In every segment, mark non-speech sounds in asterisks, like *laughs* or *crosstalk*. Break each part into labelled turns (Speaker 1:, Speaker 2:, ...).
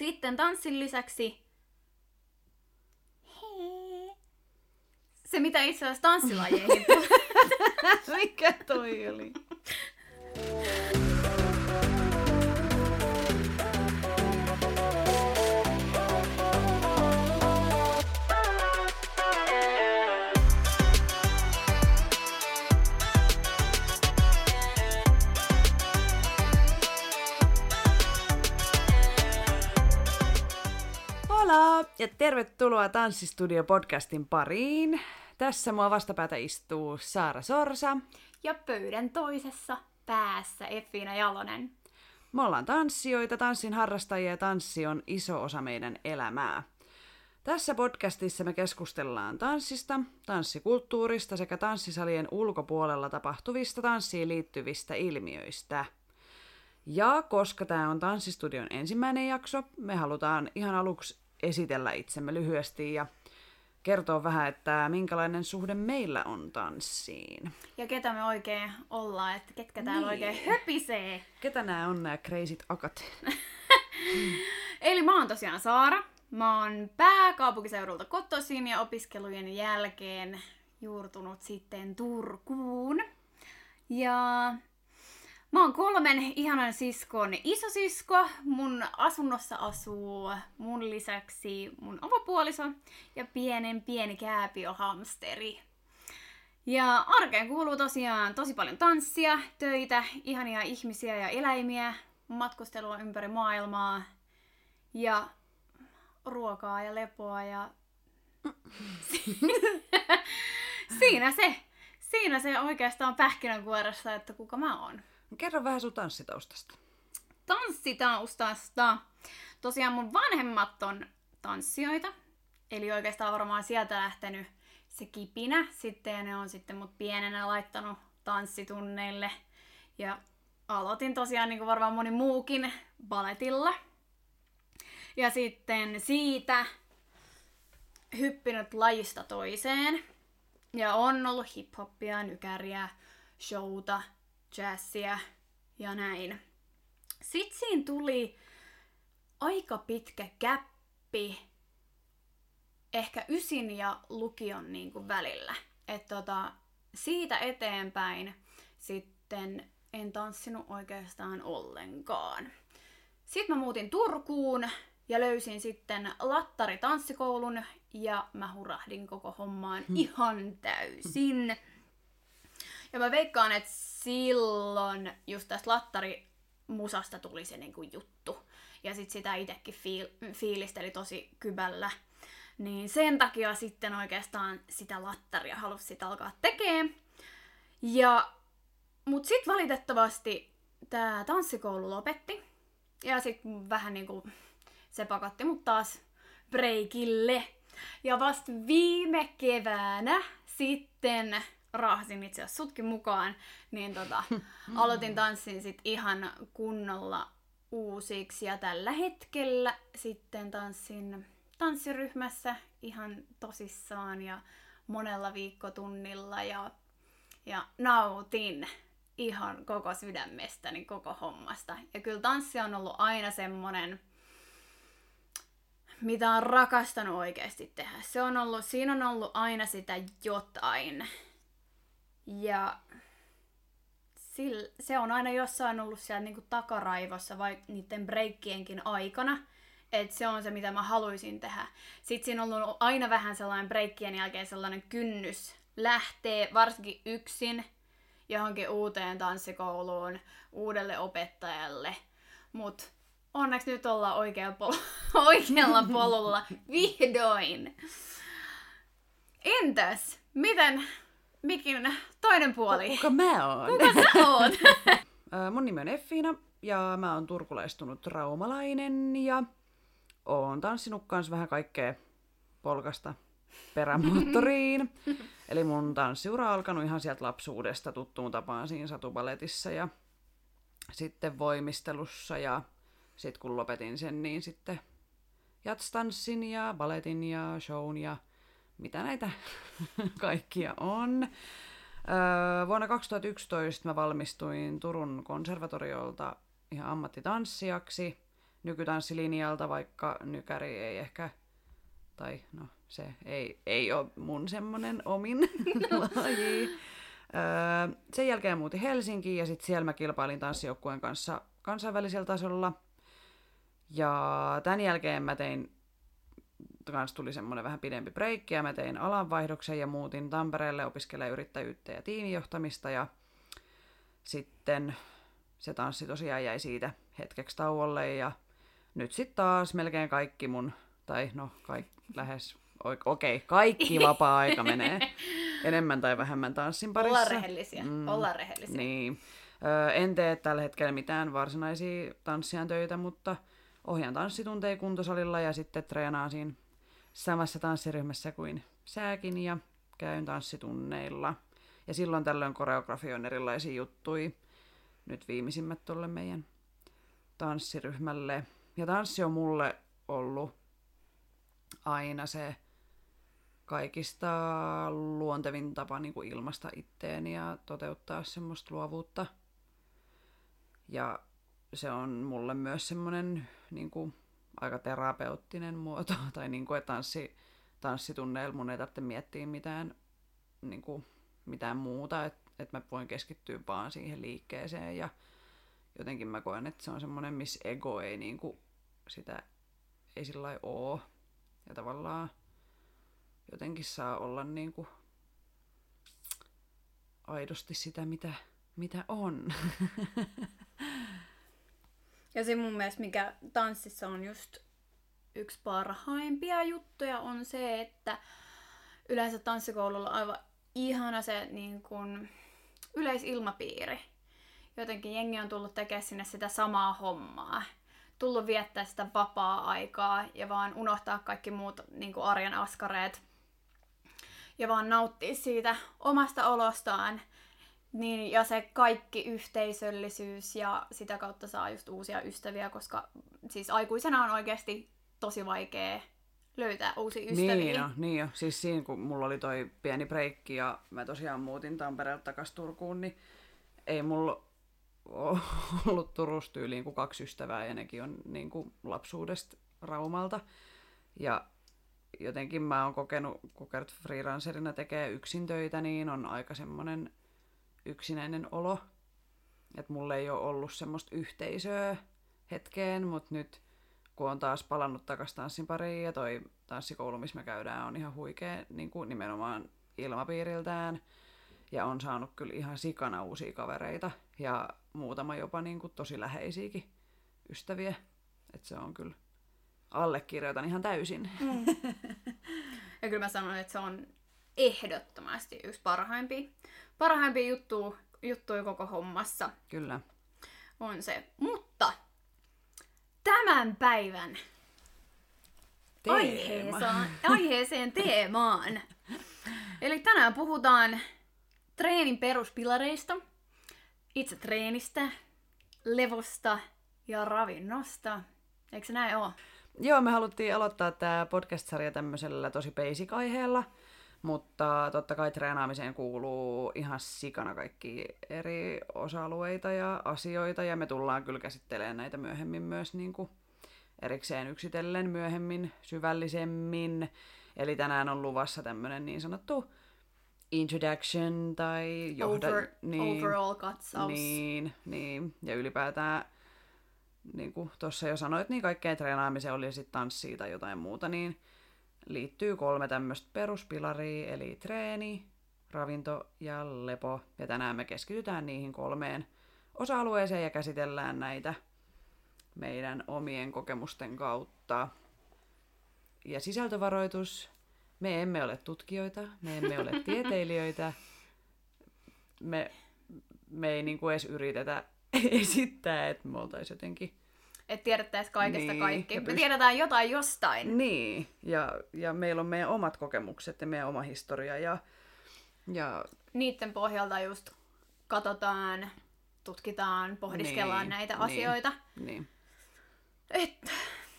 Speaker 1: Sitten tanssin lisäksi se, mitä itse asiassa tanssilajeihin. *laughs*
Speaker 2: Mikä toi oli? *laughs* ja tervetuloa Tanssistudio-podcastin pariin. Tässä mua vastapäätä istuu Saara Sorsa.
Speaker 1: ja pöydän toisessa päässä Effiina Jalonen.
Speaker 2: Me ollaan tanssijoita, tanssin harrastajia ja tanssi on iso osa meidän elämää. Tässä podcastissa me keskustellaan tanssista, tanssikulttuurista sekä tanssisalien ulkopuolella tapahtuvista tanssiin liittyvistä ilmiöistä. Ja koska tämä on Tanssistudion ensimmäinen jakso, me halutaan ihan aluksi esitellä itsemme lyhyesti ja kertoa vähän, että minkälainen suhde meillä on tanssiin.
Speaker 1: Ja ketä me oikein ollaan, että ketkä täällä
Speaker 2: Niin.
Speaker 1: oikein höpisee.
Speaker 2: Ketä nämä on nämä crazyt akat? *laughs*
Speaker 1: Eli mä oon tosiaan Saara. Mä oon pääkaupunkiseudulta kotoisin ja opiskelujen jälkeen juurtunut sitten Turkuun. Ja mä oon kolmen ihanan siskon isosisko. Mun asunnossa asuu mun lisäksi mun avopuoliso ja pienen pieni kääpiohamsteri. Ja arkeen kuuluu tosiaan tosi paljon tanssia, töitä, ihania ihmisiä ja eläimiä, matkustelua ympäri maailmaa ja ruokaa ja lepoa ja *laughs* siinä se. Siinä se oikeastaan pähkinänkuoressa, että kuka mä oon.
Speaker 2: Kerro vähän sun tanssitaustasta.
Speaker 1: Tanssitaustasta. Tosiaan mun vanhemmat on tanssijoita. Eli oikeastaan varmaan sieltä lähtenyt se kipinä sitten ja ne on sitten mut pienenä laittanut tanssitunneille. Ja aloitin tosiaan niin kuin varmaan moni muukin baletilla. Ja sitten siitä hyppinyt lajista toiseen. Ja on ollut hiphoppia, nykäriä, showta, jazzia ja näin. Sitten siinä tuli aika pitkä käppi ehkä ysin ja lukion niin kuin välillä. Et tota, siitä eteenpäin sitten en tanssinut oikeastaan ollenkaan. Sitten mä muutin Turkuun ja löysin sitten Lattari tanssikoulun ja mä hurahdin koko hommaan ihan täysin. Ja mä veikkaan, että silloin just tästä Lattari-musasta tuli se niinku juttu. Ja sit sitä itekin fiil- fiilisteli tosi kybällä. Niin sen takia sitten oikeastaan sitä lattaria halusi sit alkaa tekee. Ja, mut sit valitettavasti tää tanssikoulu lopetti. Ja sit vähän niinku se pakotti mut taas breikille. Ja vasta viime keväänä sitten raahasin itse asiassa sutkin mukaan, niin tota, *laughs* aloitin tanssin sit ihan kunnolla uusiksi. Ja tällä hetkellä sitten tanssin tanssiryhmässä ihan tosissaan ja monella viikkotunnilla ja, ja nautin ihan koko sydämestäni koko hommasta. Ja kyllä tanssi on ollut aina semmonen, mitä on rakastanut oikeasti tehdä. Se on ollut, siinä on ollut aina sitä jotain. Ja se on aina jossain ollut siellä niinku takaraivossa, vaikka niiden breikkienkin aikana. Että se on se, mitä mä haluaisin tehdä. Sitten siinä on ollut aina vähän sellainen breikkien jälkeen sellainen kynnys lähtee, varsinkin yksin, johonkin uuteen tanssikouluun, uudelle opettajalle. Mut onneksi nyt ollaan oikealla pol- *laughs* oikealla polulla *laughs* vihdoin. Entäs, miten Mikin toinen puoli?
Speaker 2: Kuka mä oon?
Speaker 1: Kuka sä oot? *laughs*
Speaker 2: Mun nimi on Effiina ja mä oon turkulaistunut raumalainen ja oon tanssinut kans vähän kaikkea polkasta perämoottoriin. *laughs* Eli mun tanssiura on alkanut ihan sieltä lapsuudesta tuttuun tapaan siinä satubaletissa ja sitten voimistelussa ja sitten kun lopetin sen, niin sitten jatstanssin ja baletin ja shown ja mitä näitä *laughs* kaikkia on. Öö, vuonna 2011 mä valmistuin Turun konservatoriolta ihan ammattitanssijaksi. nykytanssilinjalta, vaikka nykäri ei ehkä, tai no se ei, ei ole mun semmonen omin *laughs* laji. Öö, sen jälkeen muutin Helsinkiin ja sitten siellä mä kilpailin tanssijoukkueen kanssa kansainvälisellä tasolla. Ja tämän jälkeen mä tein, kans tuli semmoinen vähän pidempi breikki ja mä tein alanvaihdoksen ja muutin Tampereelle opiskelemaan yrittäjyyttä ja tiimijohtamista ja sitten se tanssi tosiaan jäi siitä hetkeksi tauolle ja nyt sitten taas melkein kaikki mun, tai no kaik, lähes, okei, okay, kaikki vapaa-aika menee *laughs* enemmän tai vähemmän tanssin parissa.
Speaker 1: Ollaan rehellisiä, mm, ollaan rehellisiä.
Speaker 2: Niin. Öö, en tee tällä hetkellä mitään varsinaisia tanssijan töitä, mutta ohjaan tanssitunteja kuntosalilla ja sitten treenaan siinä samassa tanssiryhmässä kuin sääkin ja käyn tanssitunneilla. Ja silloin tällöin koreografioin erilaisia juttuja. Nyt viimeisimmät tuolle meidän tanssiryhmälle. Ja tanssi on mulle ollut aina se kaikista luontevin tapa niin kuin ilmaista itteeni ja toteuttaa semmoista luovuutta. Ja se on mulle myös semmoinen niin kuin, aika terapeuttinen muoto, *laughs* tai niin kuin, että tanssi, tanssitunneilla mun ei tarvitse miettiä mitään, niin kuin, mitään muuta, että että mä voin keskittyä vaan siihen liikkeeseen ja jotenkin mä koen, että se on semmoinen, missä ego ei niin kuin, sitä ei sillä oo. Ja tavallaan jotenkin saa olla niin kuin, aidosti sitä, mitä, mitä on. *laughs*
Speaker 1: Ja se mun mielestä, mikä tanssissa on just yksi parhaimpia juttuja, on se, että yleensä tanssikoululla on aivan ihana se niin kun, yleisilmapiiri. Jotenkin jengi on tullut tekemään sinne sitä samaa hommaa. Tullut viettää sitä vapaa-aikaa ja vaan unohtaa kaikki muut niin arjen askareet. Ja vaan nauttia siitä omasta olostaan. Niin, ja se kaikki yhteisöllisyys ja sitä kautta saa just uusia ystäviä, koska siis aikuisena on oikeasti tosi vaikea löytää uusia ystäviä.
Speaker 2: Niin jo, niin jo. Siis siinä kun mulla oli toi pieni breikki ja mä tosiaan muutin Tampereelta takaisin Turkuun, niin ei mulla ollut Turussa tyyliin kuin kaksi ystävää ja nekin on niin kuin lapsuudesta Raumalta. Ja jotenkin mä oon kokenut, kun Kert freelancerina tekee yksin töitä, niin on aika semmoinen yksinäinen olo. Että mulla ei ole ollut semmoista yhteisöä hetkeen, mutta nyt kun on taas palannut takaisin tanssin pariin ja toi tanssikoulu, missä me käydään, on ihan huikea niin kuin nimenomaan ilmapiiriltään. Ja on saanut kyllä ihan sikana uusia kavereita ja muutama jopa niin kuin tosi läheisiäkin ystäviä. Että se on kyllä, allekirjoitan ihan täysin. Mm. *laughs*
Speaker 1: Ja kyllä mä sanon, että se on ehdottomasti yksi parhaimpia, parhaimpia juttuja, juttuja koko hommassa.
Speaker 2: Kyllä.
Speaker 1: On se. Mutta tämän päivän aiheeseen, aiheeseen *laughs* teemaan. Eli tänään puhutaan treenin peruspilareista, itse treenistä, levosta ja ravinnosta. Eikö se näin ole?
Speaker 2: Joo, me haluttiin aloittaa tämä podcast-sarja tämmöisellä tosi basic-aiheella, mutta totta kai treenaamiseen kuuluu ihan sikana kaikki eri osa-alueita ja asioita, ja me tullaan kyllä käsittelemään näitä myöhemmin myös niin kuin erikseen yksitellen myöhemmin, syvällisemmin. Eli tänään on luvassa tämmöinen niin sanottu introduction tai
Speaker 1: johda... Over, niin, overall katsaus.
Speaker 2: Niin, niin, ja ylipäätään niin kuin tuossa jo sanoit, niin kaikkeen treenaamiseen oli sitten tanssia tai jotain muuta, niin liittyy kolme tämmöistä peruspilaria, eli treeni, ravinto ja lepo. Ja tänään me keskitytään niihin kolmeen osa-alueeseen ja käsitellään näitä meidän omien kokemusten kautta. Ja sisältövaroitus, me emme ole tutkijoita, me emme ole *laughs* tieteilijöitä, me, me ei niinku edes yritetä *laughs* esittää, että me oltaisiin jotenkin...
Speaker 1: Että tiedettäisiin kaikesta niin, kaikki. Me tiedetään jotain jostain.
Speaker 2: Niin, ja, ja meillä on meidän omat kokemukset ja meidän oma historia. Ja, ja...
Speaker 1: Niiden pohjalta just katsotaan, tutkitaan, pohdiskellaan niin, näitä niin, asioita.
Speaker 2: Niin.
Speaker 1: Että...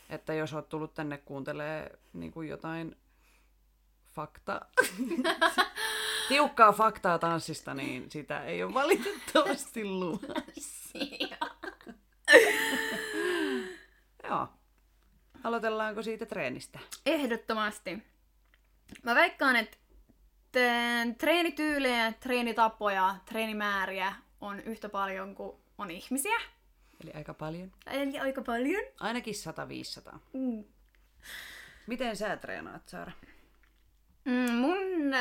Speaker 2: Että jos oot tullut tänne kuuntelee niin kuin jotain fakta, *laughs* tiukkaa faktaa tanssista, niin sitä ei ole valitettavasti luvassa. *laughs*
Speaker 1: Joo.
Speaker 2: aloitellaanko siitä treenistä?
Speaker 1: Ehdottomasti. Mä veikkaan, että treenityylejä, treenitapoja, treenimääriä on yhtä paljon kuin on ihmisiä.
Speaker 2: Eli aika paljon.
Speaker 1: Eli aika paljon.
Speaker 2: Ainakin 100-500.
Speaker 1: Mm.
Speaker 2: Miten sä treenaat, Saara?
Speaker 1: Mm, mun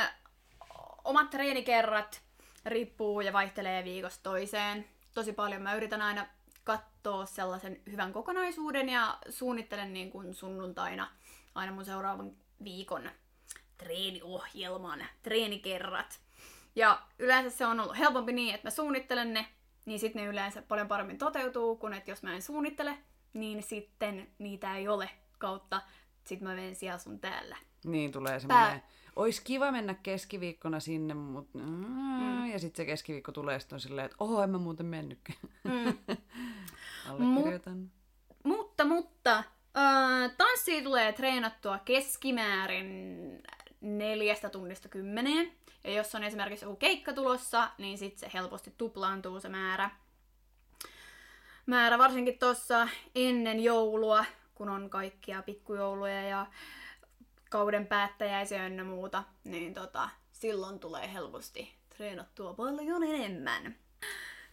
Speaker 1: omat treenikerrat riippuu ja vaihtelee viikosta toiseen. Tosi paljon mä yritän aina katsoa sellaisen hyvän kokonaisuuden ja suunnittelen niin kuin sunnuntaina aina mun seuraavan viikon treeniohjelman, treenikerrat. Ja yleensä se on ollut helpompi niin, että mä suunnittelen ne, niin sitten ne yleensä paljon paremmin toteutuu, kun että jos mä en suunnittele, niin sitten niitä ei ole kautta sit mä menen siellä sun täällä.
Speaker 2: Niin tulee semmoinen, Pää... ois kiva mennä keskiviikkona sinne, mutta mm. ja sitten se keskiviikko tulee sitten on silleen, että oho, en mä muuten mennytkään. Mm. *laughs* Allekirjoitan. Mut,
Speaker 1: mutta, mutta, äh, tanssia tulee treenattua keskimäärin neljästä tunnista kymmeneen. Ja jos on esimerkiksi joku keikka tulossa, niin sitten se helposti tuplaantuu se määrä. Määrä varsinkin tuossa ennen joulua, kun on kaikkia pikkujouluja ja kauden päättäjäisiä ynnä muuta, niin tota, silloin tulee helposti treenattua paljon enemmän.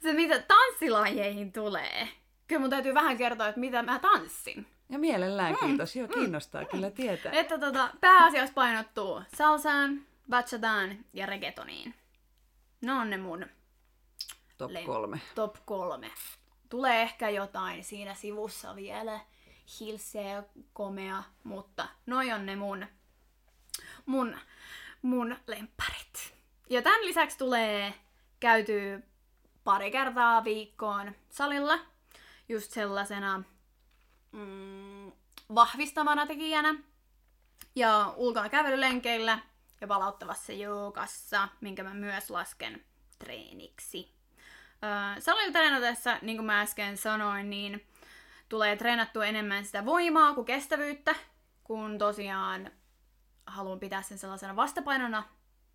Speaker 1: Se mitä tanssilajeihin tulee, kyllä mun täytyy vähän kertoa, että mitä mä tanssin.
Speaker 2: Ja mielellään mm, kiitos, joo kiinnostaa mm, kyllä tietää.
Speaker 1: Että tota, pääasiassa painottuu salsaan, bachataan ja reggaetoniin. Ne on ne mun
Speaker 2: top kolme.
Speaker 1: Top kolme. Tulee ehkä jotain siinä sivussa vielä, hilseä komea, mutta noi on ne mun, mun, mun lempparit. Ja tämän lisäksi tulee käyty pari kertaa viikkoon salilla, just sellaisena mm, vahvistavana tekijänä. Ja ulkona kävelylenkeillä ja palauttavassa joogassa, minkä mä myös lasken treeniksi. Öö, salilla niin kuin mä äsken sanoin, niin tulee treenattua enemmän sitä voimaa kuin kestävyyttä, kun tosiaan haluan pitää sen sellaisena vastapainona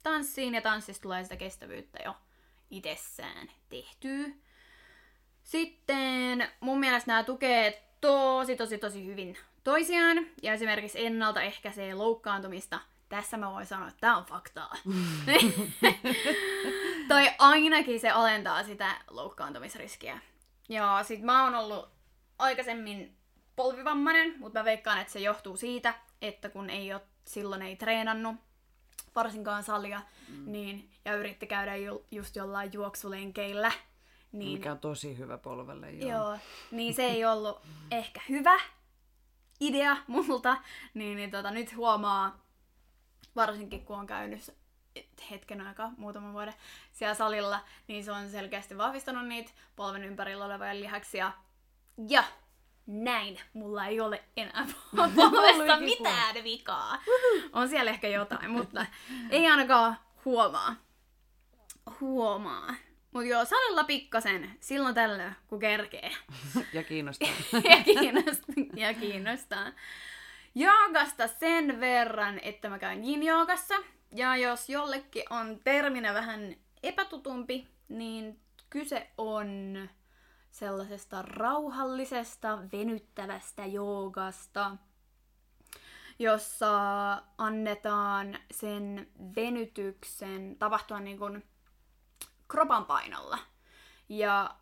Speaker 1: tanssiin, ja tanssista tulee sitä kestävyyttä jo itsessään tehtyä. Sitten mun mielestä nämä tukee tosi tosi tosi hyvin toisiaan, ja esimerkiksi ennaltaehkäisee loukkaantumista. Tässä mä voin sanoa, että tämä on faktaa. *laughs* tai ainakin se alentaa sitä loukkaantumisriskiä. Ja sit mä oon ollut aikaisemmin polvivammainen, mutta mä veikkaan, että se johtuu siitä, että kun ei ole, silloin ei treenannut varsinkaan salia, mm. niin, ja yritti käydä ju, just jollain juoksulenkeillä. Niin,
Speaker 2: Mikä on tosi hyvä polvelle, joo.
Speaker 1: joo niin se ei ollut ehkä hyvä idea multa, niin, niin tota, nyt huomaa, varsinkin kun on käynyt hetken aikaa, muutaman vuoden siellä salilla, niin se on selkeästi vahvistanut niitä polven ympärillä olevia lihaksia ja näin, mulla ei ole enää *laughs* polvesta mitään vikaa. On siellä ehkä jotain, mutta ei ainakaan huomaa. Huomaa. Mutta joo, salilla pikkasen, silloin tällöin, kun kerkee. *laughs* *laughs*
Speaker 2: ja kiinnostaa.
Speaker 1: ja kiinnostaa. ja kiinnostaa. Joogasta sen verran, että mä käyn yin-joogassa. Ja jos jollekin on terminä vähän epätutumpi, niin kyse on sellaisesta rauhallisesta, venyttävästä joogasta, jossa annetaan sen venytyksen tapahtua niin kuin kropan painolla. Ja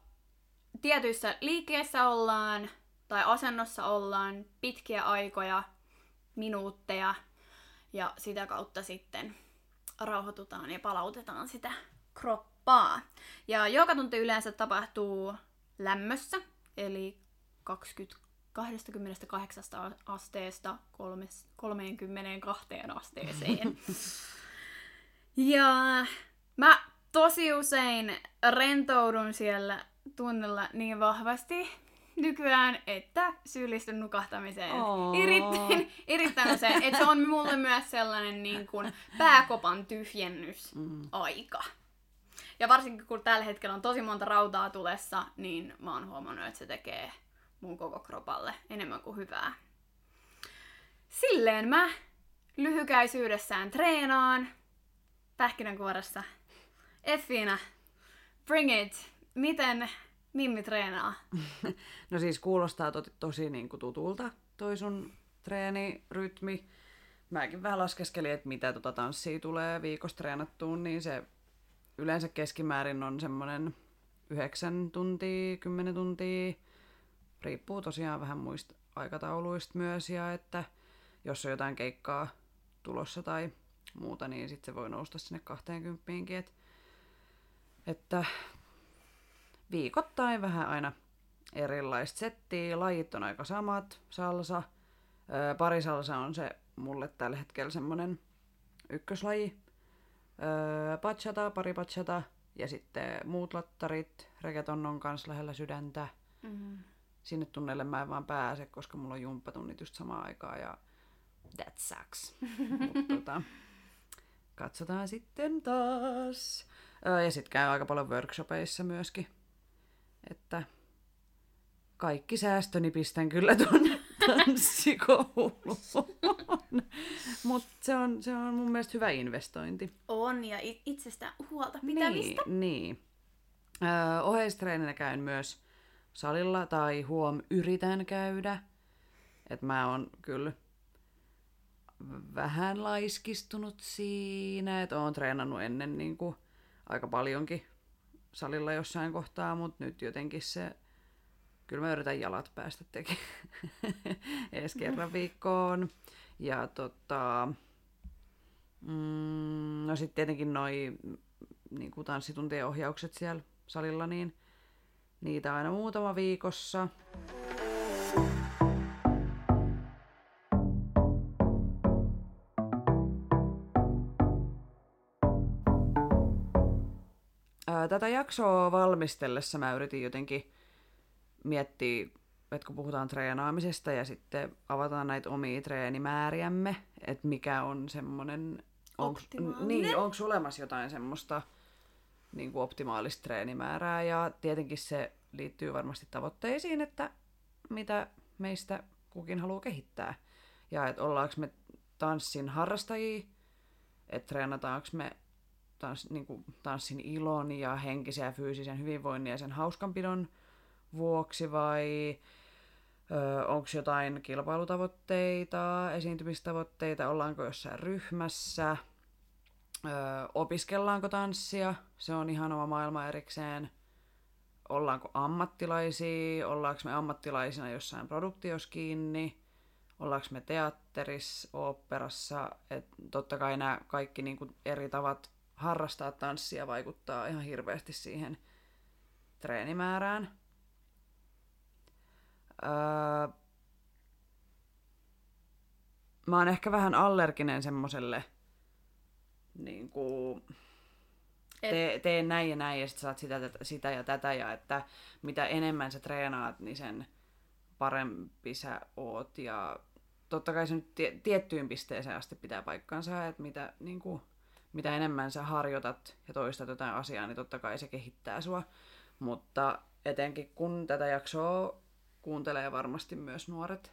Speaker 1: tietyissä liikkeissä ollaan tai asennossa ollaan pitkiä aikoja, minuutteja, ja sitä kautta sitten rauhoitutaan ja palautetaan sitä kroppaa. Ja joka tunti yleensä tapahtuu lämmössä, eli 20, 28 asteesta 32 asteeseen. *laughs* ja mä tosi usein rentoudun siellä tunnella niin vahvasti nykyään, että syyllistyn nukahtamiseen. Oh. Erittäin, erittäin usein. Että se on mulle myös sellainen niin kuin pääkopan tyhjennys mm. aika. Ja varsinkin kun tällä hetkellä on tosi monta rautaa tulessa, niin mä oon huomannut, että se tekee mun koko kropalle enemmän kuin hyvää. Silleen mä lyhykäisyydessään treenaan pähkinänkuoressa. Effiina, bring it! Miten Mimmi treenaa? *laughs*
Speaker 2: no siis kuulostaa to- tosi niin kuin tutulta toi sun treenirytmi. Mäkin vähän laskeskelin, että mitä tota tanssia tulee viikossa treenattuun, niin se yleensä keskimäärin on semmoinen 9 tuntia, 10 tuntia. Riippuu tosiaan vähän muista aikatauluista myös ja että jos on jotain keikkaa tulossa tai muuta, niin sitten se voi nousta sinne 20 et, että viikoittain vähän aina erilaista settiä. Lajit on aika samat. Salsa, parisalsa on se mulle tällä hetkellä semmonen ykköslaji. bachata, pari bachata ja sitten muut lattarit. Reggaeton on kans lähellä sydäntä. Mm-hmm. Sinne tunnelle mä en vaan pääse, koska mulla on jumppatunnit just samaan aikaan ja that sucks. *laughs* Mut, tota, katsotaan sitten taas. Ja sitten käy aika paljon workshopeissa myöskin. Että kaikki säästöni pistän kyllä tuonne *laughs* tanssikouluun. Mutta se on, se on mun mielestä hyvä investointi.
Speaker 1: On, ja itsestä huolta pitämistä.
Speaker 2: Niin, niin. Öö, oheistreeninä käyn myös salilla, tai huom, yritän käydä. Että mä oon kyllä vähän laiskistunut siinä, että oon treenannut ennen niin kuin aika paljonkin salilla jossain kohtaa, mutta nyt jotenkin se, kyllä mä yritän jalat päästä tekemään *laughs* edes kerran viikkoon. Ja tota, mm, no sitten tietenkin noi niin kuin tanssituntien ohjaukset siellä salilla, niin niitä aina muutama viikossa. Tätä jaksoa valmistellessa mä yritin jotenkin miettiä, että kun puhutaan treenaamisesta ja sitten avataan näitä omia treenimääriämme, että mikä on semmoinen... Onks, niin, onko olemassa jotain semmoista niin kuin optimaalista treenimäärää ja tietenkin se liittyy varmasti tavoitteisiin, että mitä meistä kukin haluaa kehittää. Ja että ollaanko me tanssin harrastajia, että treenataanko me tans, niin kuin tanssin ilon ja henkisen ja fyysisen hyvinvoinnin ja sen hauskanpidon vuoksi vai onko jotain kilpailutavoitteita, esiintymistavoitteita, ollaanko jossain ryhmässä, ö, opiskellaanko tanssia, se on ihan oma maailma erikseen, ollaanko ammattilaisia, ollaanko me ammattilaisina jossain produktios kiinni, ollaanko me teatterissa, oopperassa, totta kai nämä kaikki niin kuin eri tavat harrastaa tanssia vaikuttaa ihan hirveästi siihen treenimäärään. Öö, mä oon ehkä vähän allerginen semmoselle niin kuin, tee, tee näin ja näin ja sit saat sitä, sitä ja tätä ja että mitä enemmän sä treenaat, niin sen parempi sä oot ja totta kai se nyt tiettyyn pisteeseen asti pitää paikkansa, että mitä niin kuin, mitä enemmän sä harjoitat ja toistat jotain asiaa, niin totta kai se kehittää sua. Mutta etenkin kun tätä jaksoa kuuntelee varmasti myös nuoret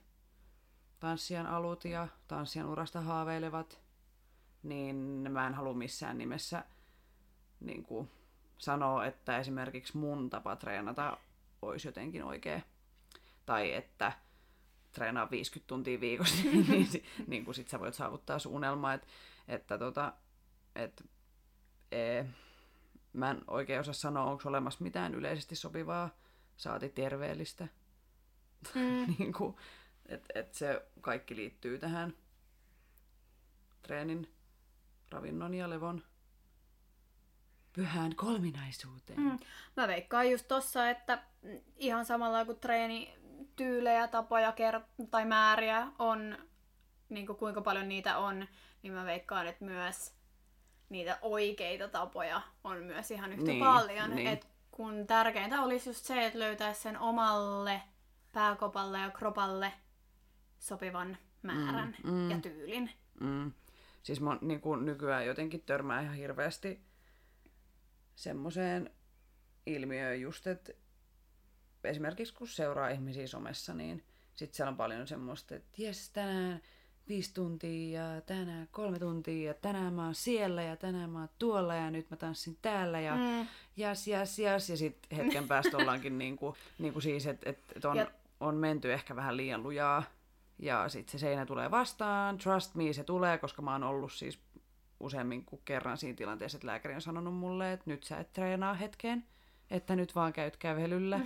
Speaker 2: tanssijan alut ja tanssijan urasta haaveilevat, niin mä en halua missään nimessä niin kuin, sanoa, että esimerkiksi mun tapa treenata olisi jotenkin oikea. Tai että treenaa 50 tuntia viikossa, *laughs* niin, niin kuin sit sä voit saavuttaa sun unelmaa. Että, että tota, et, e, mä en oikein osaa sanoa, onko olemassa mitään yleisesti sopivaa, saati terveellistä. Mm. *laughs* niin kuin, et, et se kaikki liittyy tähän treenin, ravinnon ja levon pyhään kolminaisuuteen. Mm.
Speaker 1: Mä veikkaan just tossa, että ihan samalla kuin treeni tyylejä, tapoja ker- tai määriä on, niin kuin kuinka paljon niitä on, niin mä veikkaan, että myös niitä oikeita tapoja on myös ihan yhtä niin, paljon. Niin. Et kun tärkeintä olisi just se, että löytäisi sen omalle pääkopalle ja kropalle sopivan määrän mm, mm, ja tyylin.
Speaker 2: Mm. Siis mä niin kuin nykyään jotenkin törmää ihan hirveästi semmoiseen ilmiöön just, että esimerkiksi kun seuraa ihmisiä somessa, niin sitten siellä on paljon semmoista, että jes, tänään viisi tuntia ja tänään kolme tuntia ja tänään mä oon siellä ja tänään mä oon tuolla ja nyt mä tanssin täällä ja mm. jas, jas, jas. Ja sitten hetken päästä *laughs* ollaankin niinku, niinku siis, että et, et on, ja... on menty ehkä vähän liian lujaa Ja sitten se seinä tulee vastaan, trust me, se tulee, koska mä oon ollut siis useammin kuin kerran siinä tilanteessa, että lääkäri on sanonut mulle, että nyt sä et treenaa hetkeen, että nyt vaan käyt kävelyllä.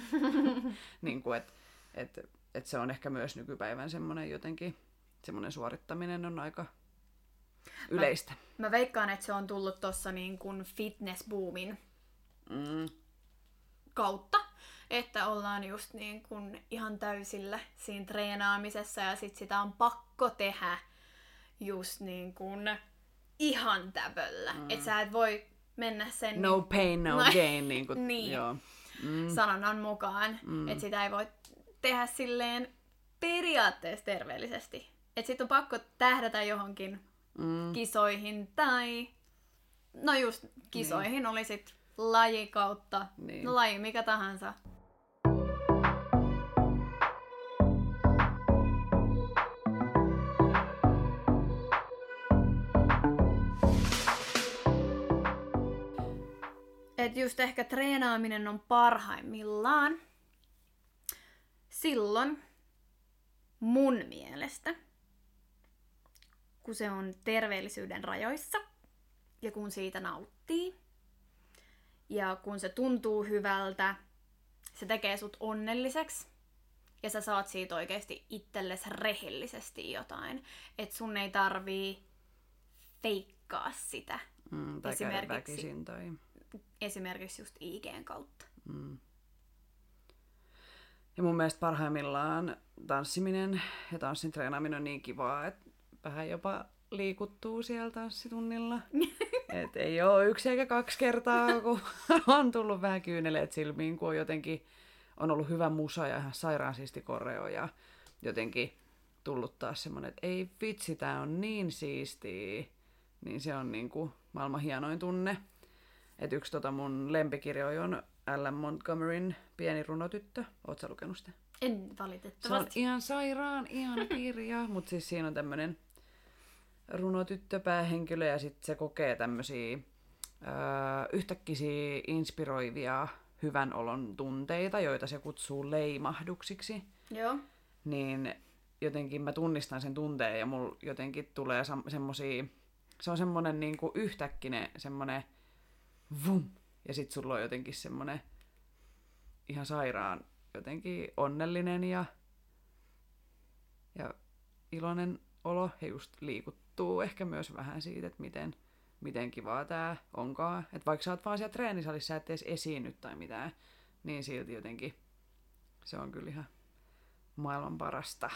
Speaker 2: *laughs* niin kuin, että et, et se on ehkä myös nykypäivän semmoinen jotenkin, semmoinen suorittaminen on aika yleistä.
Speaker 1: Mä, mä veikkaan, että se on tullut tuossa niin kuin fitness-boomin
Speaker 2: Mm,
Speaker 1: kautta, että ollaan just niin kuin ihan täysillä siinä treenaamisessa ja sit sitä on pakko tehdä just niin kuin ihan tävöllä. Mm. Että sä et voi mennä sen
Speaker 2: no pain, no
Speaker 1: No, *laughs*
Speaker 2: gain, niin kuin,
Speaker 1: niin.
Speaker 2: joo. Mm,
Speaker 1: sanonnan mukaan. Mm. Että sitä ei voi tehdä silleen periaatteessa terveellisesti. Että sit on pakko tähdätä johonkin
Speaker 2: mm,
Speaker 1: kisoihin tai no just kisoihin niin. oli sit laji kautta,
Speaker 2: Niin.
Speaker 1: no laji mikä tahansa. Et just ehkä treenaaminen on parhaimmillaan silloin mun mielestä, kun se on terveellisyyden rajoissa ja kun siitä nauttii ja kun se tuntuu hyvältä, se tekee sut onnelliseksi ja sä saat siitä oikeasti itsellesi rehellisesti jotain. Et sun ei tarvii feikkaa sitä
Speaker 2: mm, tai
Speaker 1: esimerkiksi-
Speaker 2: tai...
Speaker 1: esimerkiksi just IGn kautta.
Speaker 2: Mm. Ja mun mielestä parhaimmillaan tanssiminen ja tanssin treenaaminen on niin kivaa, että vähän jopa liikuttuu siellä tanssitunnilla. *laughs* Et ei ole yksi eikä kaksi kertaa, kun *laughs* on tullut vähän kyyneleet silmiin, kun on jotenkin on ollut hyvä musa ja ihan sairaan siisti koreo ja jotenkin tullut taas semmoinen, että ei vitsi, tää on niin siistiä. Niin se on niinku maailman hienoin tunne. Et yksi tota mun lempikirjoja on Alan Montgomeryn Pieni runotyttö. Sä lukenut sitä?
Speaker 1: En
Speaker 2: Se on
Speaker 1: valitettavasti.
Speaker 2: ihan sairaan ihana kirja, mutta siis siinä on tämmönen runotyttö päähenkilö ja sitten se kokee tämmöisiä yhtäkkisiä inspiroivia hyvän olon tunteita, joita se kutsuu leimahduksiksi.
Speaker 1: Joo.
Speaker 2: Niin jotenkin mä tunnistan sen tunteen ja mulla jotenkin tulee sam- semmosia, se on semmonen niinku yhtäkkinen semmonen vum, ja sit sulla on jotenkin semmonen ihan sairaan jotenkin onnellinen ja, ja iloinen olo ja just liikuttuu ehkä myös vähän siitä, että miten, miten kivaa tää onkaan. Että vaikka sä oot vaan siellä treenisalissa, et edes esiinny tai mitään, niin silti jotenkin se on kyllä ihan maailman parasta.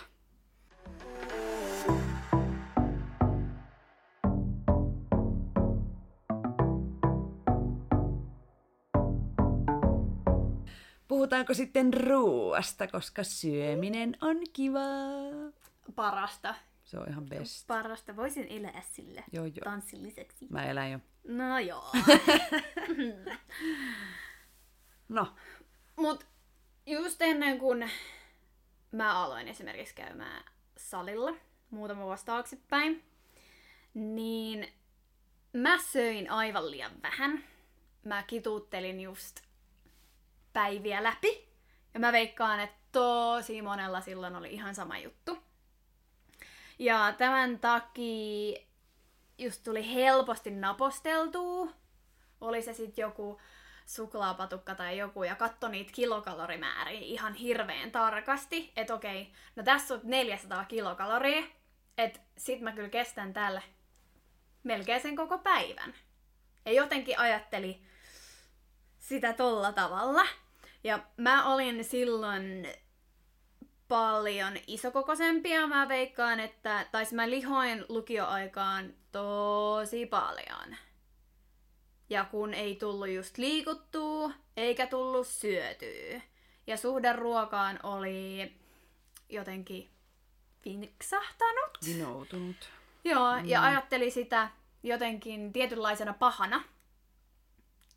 Speaker 2: Puhutaanko sitten ruuasta, koska syöminen on kivaa.
Speaker 1: Parasta.
Speaker 2: Se on ihan best.
Speaker 1: Parasta. Voisin elää sille
Speaker 2: Joo, joo.
Speaker 1: tanssin lisäksi.
Speaker 2: Mä elän jo.
Speaker 1: No joo. *laughs*
Speaker 2: No,
Speaker 1: Mut just ennen kuin mä aloin esimerkiksi käymään salilla muutama vuosi taaksepäin, niin mä söin aivan liian vähän. Mä kituuttelin just päiviä läpi. Ja mä veikkaan, että tosi monella silloin oli ihan sama juttu. Ja tämän takia just tuli helposti naposteltua. Oli se sitten joku suklaapatukka tai joku ja katso niitä kilokalorimääriä ihan hirveän tarkasti, että okei, no tässä on 400 kilokaloria, että sit mä kyllä kestän täällä melkein sen koko päivän. Ja jotenkin ajatteli sitä tolla tavalla. Ja mä olin silloin paljon isokokoisempia. Mä veikkaan, että, tai mä lihoin lukioaikaan tosi paljon. Ja kun ei tullut just liikuttua, eikä tullut syötyä. Ja suhde ruokaan oli jotenkin vinksahtanut.
Speaker 2: vinoutunut.
Speaker 1: Joo, mm. ja ajatteli sitä jotenkin tietynlaisena pahana.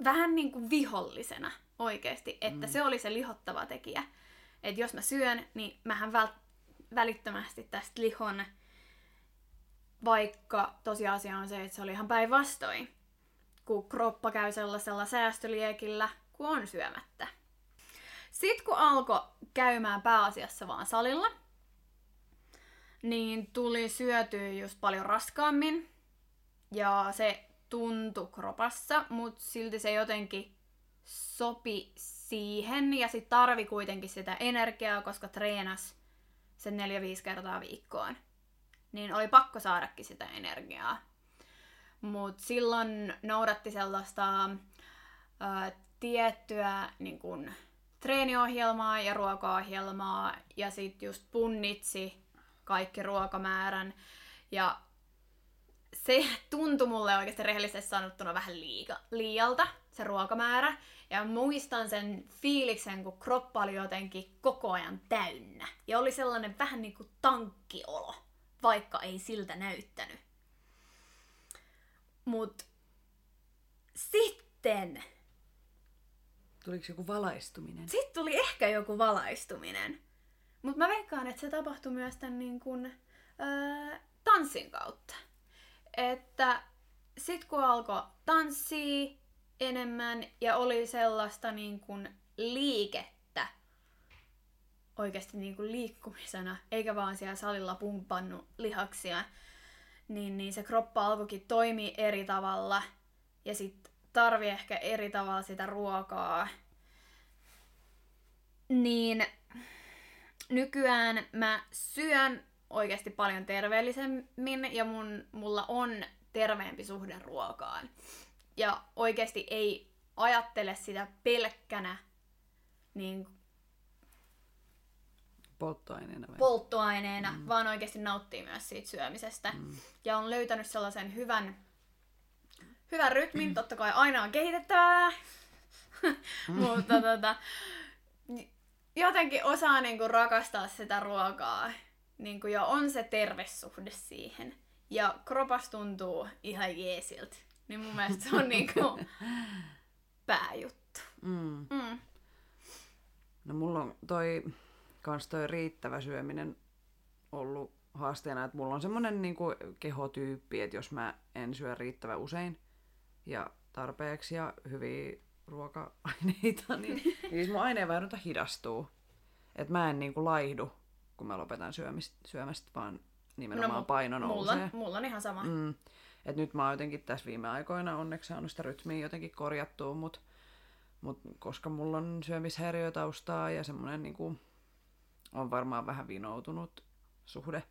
Speaker 1: Vähän niin kuin vihollisena oikeasti, että mm. se oli se lihottava tekijä. Että jos mä syön, niin mähän väl- välittömästi tästä lihon, vaikka tosiasia on se, että se oli ihan päinvastoin, kun kroppa käy sellaisella säästöliekillä, kun on syömättä. Sitten kun alkoi käymään pääasiassa vaan salilla, niin tuli syötyä just paljon raskaammin. Ja se tuntui kropassa, mutta silti se jotenkin sopi siihen. Ja sitten tarvi kuitenkin sitä energiaa, koska treenas sen 4-5 kertaa viikkoon. Niin oli pakko saadakin sitä energiaa. Mutta silloin noudatti sellaista ää, tiettyä niin kun, treeniohjelmaa ja ruokaohjelmaa ja sitten just punnitsi kaikki ruokamäärän. Ja se tuntui mulle oikeasti rehellisesti sanottuna vähän liika, liialta, se ruokamäärä. Ja muistan sen fiiliksen, kun kroppa oli jotenkin koko ajan täynnä. Ja oli sellainen vähän niin kuin tankkiolo, vaikka ei siltä näyttänyt. Mut sitten
Speaker 2: Tuliko joku valaistuminen?
Speaker 1: Sitten tuli ehkä joku valaistuminen. Mutta mä veikkaan, että se tapahtui myös tämän niin kun, öö, tanssin kautta. Että sit kun alkoi tanssia enemmän ja oli sellaista niin kun liikettä oikeasti niin kun liikkumisena, eikä vaan siellä salilla pumpannut lihaksia, niin, niin se kroppa alkoikin toimia eri tavalla ja sitten tarvi ehkä eri tavalla sitä ruokaa. Niin nykyään mä syön oikeasti paljon terveellisemmin ja mun, mulla on terveempi suhde ruokaan. Ja oikeasti ei ajattele sitä pelkkänä niin
Speaker 2: Polttoaineena vai?
Speaker 1: polttoaineena, mm. vaan oikeasti nauttii myös siitä syömisestä. Mm. Ja on löytänyt sellaisen hyvän, hyvän rytmin, totta kai aina on kehitettävää, *laughs* mutta tota, jotenkin osaa niinku rakastaa sitä ruokaa. Niinku, ja on se terve suhde siihen. Ja kropas tuntuu ihan jeesiltä. Niin mun mielestä se on *laughs* niinku pääjuttu.
Speaker 2: Mm.
Speaker 1: Mm.
Speaker 2: No mulla on toi, kans toi riittävä syöminen ollut haasteena, että mulla on semmonen niinku kehotyyppi, että jos mä en syö riittävän usein ja tarpeeksi ja hyviä ruoka-aineita, niin, niin *laughs* siis mun aineenvaihdunta hidastuu. Että mä en niinku laihdu, kun mä lopetan syömistä, syömästä, vaan nimenomaan no, paino
Speaker 1: mulla,
Speaker 2: nousee.
Speaker 1: mulla on ihan sama.
Speaker 2: Mm. Et nyt mä oon jotenkin tässä viime aikoina onneksi saanut sitä rytmiä jotenkin korjattua, mutta mut koska mulla on syömishäiriötaustaa ja semmoinen niinku, on varmaan vähän vinoutunut suhde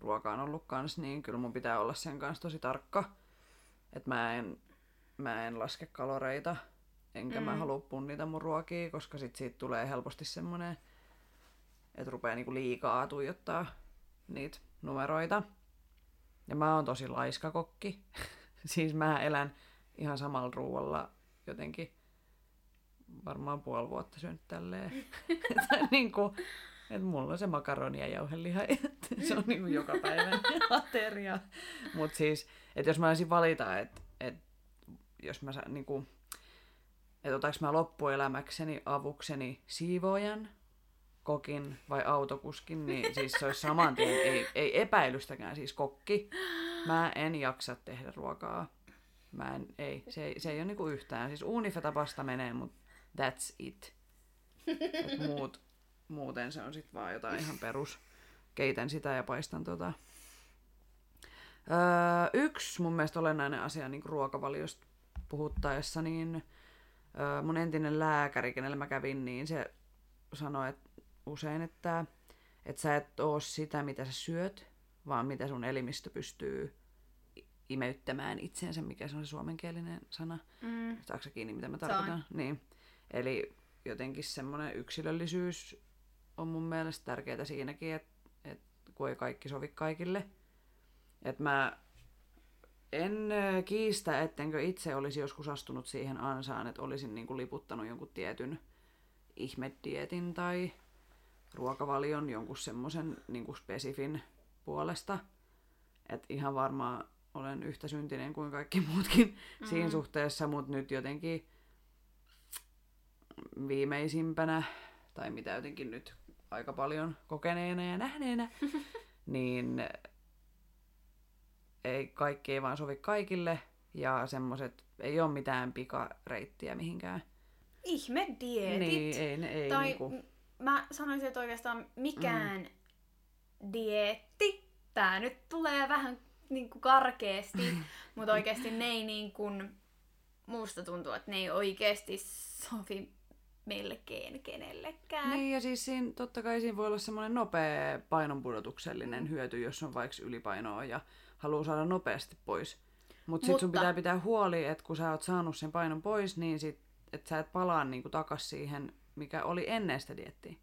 Speaker 2: ruokaan ollut kans, niin kyllä mun pitää olla sen kanssa tosi tarkka. Että mä en, mä en laske kaloreita, enkä mm. mä halua punnita mun ruokia, koska sit siitä tulee helposti semmoinen, että rupeaa niinku liikaa tuijottaa niitä numeroita. Ja mä oon tosi laiska kokki. *laughs* siis mä elän ihan samalla ruualla jotenkin varmaan puoli vuotta syönyt tälleen. *laughs* että niinku, et mulla on se makaroni ja jauheliha, että *laughs* se on niinku joka päivän ateria. Mut siis, että jos mä olisin valita, että et, jos mä niinku, että otaks mä loppuelämäkseni avukseni siivoojan, kokin vai autokuskin, niin siis se olisi saman tien, ei, ei epäilystäkään siis kokki. Mä en jaksa tehdä ruokaa. Mä en, ei, se, se ei ole niinku yhtään. Siis uunifeta pasta menee, mutta that's it. Muut, muuten se on sitten vaan jotain ihan perus. Keitän sitä ja paistan tota. Öö, yksi mun mielestä olennainen asia niin ruokavaliosta puhuttaessa, niin öö, mun entinen lääkäri, kenellä mä kävin, niin se sanoi että usein, että, että sä et oo sitä, mitä sä syöt, vaan mitä sun elimistö pystyy imeyttämään itsensä, mikä se on se suomenkielinen sana.
Speaker 1: Mm.
Speaker 2: Saatko kiinni, mitä mä tarkoitan? Niin. Eli jotenkin semmoinen yksilöllisyys on mun mielestä tärkeää siinäkin, että, että kun ei kaikki sovi kaikille. Että mä en kiistä, ettenkö itse olisi joskus astunut siihen ansaan, että olisin niin kuin liputtanut jonkun tietyn ihmedietin tai ruokavalion jonkun semmoisen niin spesifin puolesta. Että ihan varmaan olen yhtä syntinen kuin kaikki muutkin mm-hmm. siinä suhteessa, mutta nyt jotenkin viimeisimpänä, tai mitä jotenkin nyt aika paljon kokeneena ja nähneenä, *laughs* niin ei, kaikki ei vaan sovi kaikille, ja semmoset ei ole mitään pikareittiä mihinkään.
Speaker 1: Ihme dietit.
Speaker 2: Niin, ei, ei
Speaker 1: tai
Speaker 2: niinku...
Speaker 1: mä sanoisin, että oikeastaan mikään mm. dieetti tää nyt tulee vähän niin kuin karkeasti, *laughs* mutta oikeasti ne ei niin kuin, musta tuntuu, että ne ei oikeasti sovi melkein kenellekään.
Speaker 2: Niin, ja siis siinä, totta kai siinä voi olla semmoinen nopea painonpudotuksellinen hyöty, jos on vaikka ylipainoa ja haluaa saada nopeasti pois. Mut sit sun
Speaker 1: Mutta-
Speaker 2: pitää pitää huoli, että kun sä oot saanut sen painon pois, niin sit, että sä et palaa niinku takas siihen, mikä oli ennen sitä diettiä.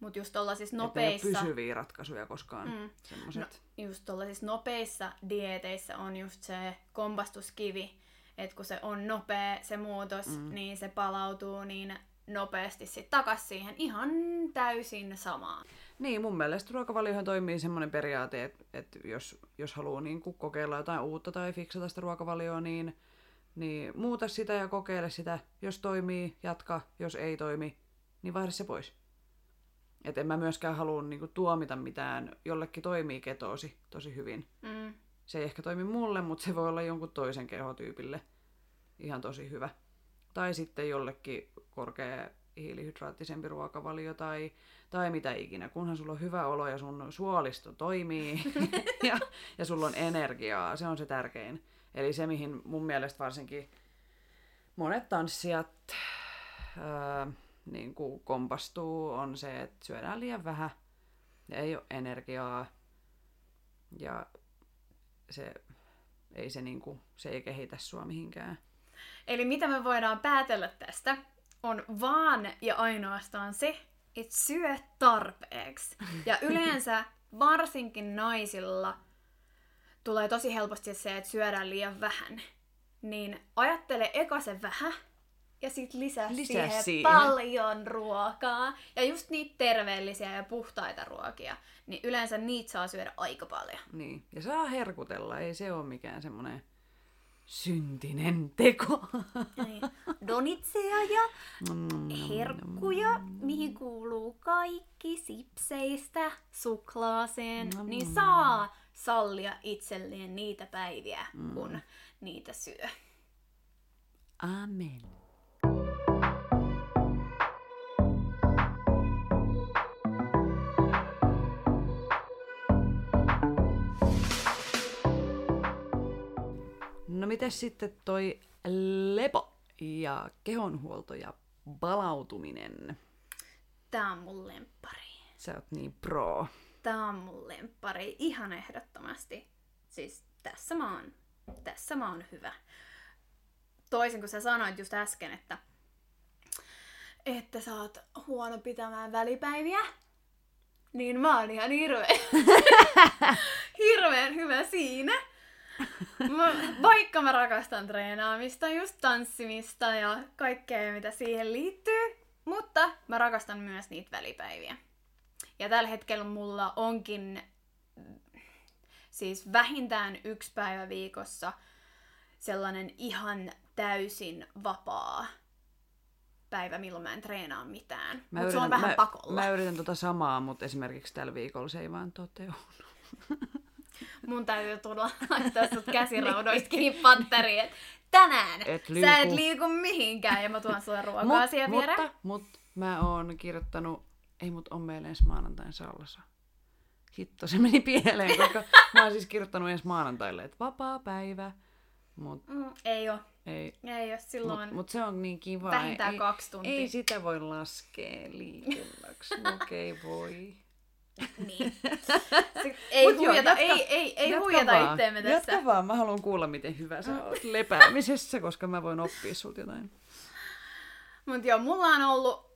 Speaker 1: Mutta just
Speaker 2: Että ei ole
Speaker 1: nopeissa...
Speaker 2: pysyviä ratkaisuja koskaan.
Speaker 1: Mm.
Speaker 2: Semmoset.
Speaker 1: No, just tuollaisissa nopeissa dieteissä on just se kompastuskivi, että kun se on nopea se muutos, mm. niin se palautuu niin nopeasti sitten takas siihen ihan täysin samaan.
Speaker 2: Niin, mun mielestä ruokavaliohan toimii semmoinen periaate, että, että jos, jos haluaa niin kokeilla jotain uutta tai fiksata sitä ruokavalioa, niin, niin muuta sitä ja kokeile sitä. Jos toimii, jatka. Jos ei toimi, niin vaihda se pois. Et en mä myöskään halua niin kuin, tuomita mitään. Jollekin toimii ketoosi tosi hyvin.
Speaker 1: Mm.
Speaker 2: Se ei ehkä toimi mulle, mutta se voi olla jonkun toisen kehotyypille ihan tosi hyvä. Tai sitten jollekin korkea hiilihydraattisempi ruokavalio tai, tai mitä ikinä, kunhan sulla on hyvä olo ja sun suolisto toimii *laughs* *laughs* ja, ja sulla on energiaa, se on se tärkein. Eli se, mihin mun mielestä varsinkin monet tanssijat ää, niin kuin kompastuu, on se, että syödään liian vähän ja ei ole energiaa ja se ei, se, niinku, se ei kehitä sua mihinkään.
Speaker 1: Eli mitä me voidaan päätellä tästä, on vaan ja ainoastaan se, että syö tarpeeksi. Ja yleensä varsinkin naisilla tulee tosi helposti se, että syödään liian vähän. Niin ajattele eka se vähän ja sit lisää,
Speaker 2: Lisää
Speaker 1: siihen,
Speaker 2: siihen.
Speaker 1: paljon ruokaa. Ja just niitä terveellisiä ja puhtaita ruokia. Niin yleensä niitä saa syödä aika paljon.
Speaker 2: Niin. Ja saa herkutella, ei se ole mikään semmoinen syntinen teko.
Speaker 1: Niin. Donitseja ja *laughs*
Speaker 2: Mm,
Speaker 1: herkkuja, mihin kuuluu kaikki sipseistä suklaaseen, niin saa sallia itselleen niitä päiviä, kun niitä syö.
Speaker 2: Amen. No mites sitten toi lepo ja kehonhuolto ja palautuminen?
Speaker 1: Tää on mun lemppari.
Speaker 2: Sä oot niin pro.
Speaker 1: Tää on mun lemppari ihan ehdottomasti. Siis tässä mä oon, tässä mä oon hyvä. Toisin kuin sä sanoit just äsken, että että sä oot huono pitämään välipäiviä, niin mä oon ihan hirveän, *laughs* hirveän hyvä siinä. Mä, vaikka mä rakastan treenaamista, just tanssimista ja kaikkea mitä siihen liittyy, mutta mä rakastan myös niitä välipäiviä. Ja tällä hetkellä mulla onkin siis vähintään yksi päivä viikossa sellainen ihan täysin vapaa päivä, milloin mä en treenaa mitään. Mutta se on vähän
Speaker 2: mä,
Speaker 1: pakolla.
Speaker 2: Mä yritän tota samaa, mutta esimerkiksi tällä viikolla se ei vaan toteudu. *laughs*
Speaker 1: Mun täytyy tulla laittaa sut *laughs* käsiraudoista kiinni patteriin, että tänään
Speaker 2: Et
Speaker 1: sä
Speaker 2: liiku.
Speaker 1: et liiku mihinkään ja mä tuon sulle *laughs* ruokaa siihen viereen.
Speaker 2: mutta, mutta mä oon kirjoittanut, ei mut on meillä ensi maanantain sallassa. Hitto, se meni pieleen, koska mä oon siis kirjoittanut ensi maanantaille, että vapaa päivä. Mut
Speaker 1: Mm, ei oo.
Speaker 2: ei,
Speaker 1: Ei oo silloin.
Speaker 2: mut, mut se on niin kiva.
Speaker 1: vähintään
Speaker 2: ei,
Speaker 1: kaksi tuntia.
Speaker 2: Ei sitä voi laskea liikunnaksi. Okei, okay, voi. *laughs*
Speaker 1: Niin. Ei
Speaker 2: Mut joo,
Speaker 1: huijata,
Speaker 2: jatka-
Speaker 1: ei, ei, ei
Speaker 2: Jatka
Speaker 1: huijata
Speaker 2: vaan.
Speaker 1: itteemme tässä.
Speaker 2: Jatka vaan, mä haluan kuulla, miten hyvä sä oot lepäämisessä, koska mä voin oppia sulta jotain.
Speaker 1: Mut joo, mulla on ollut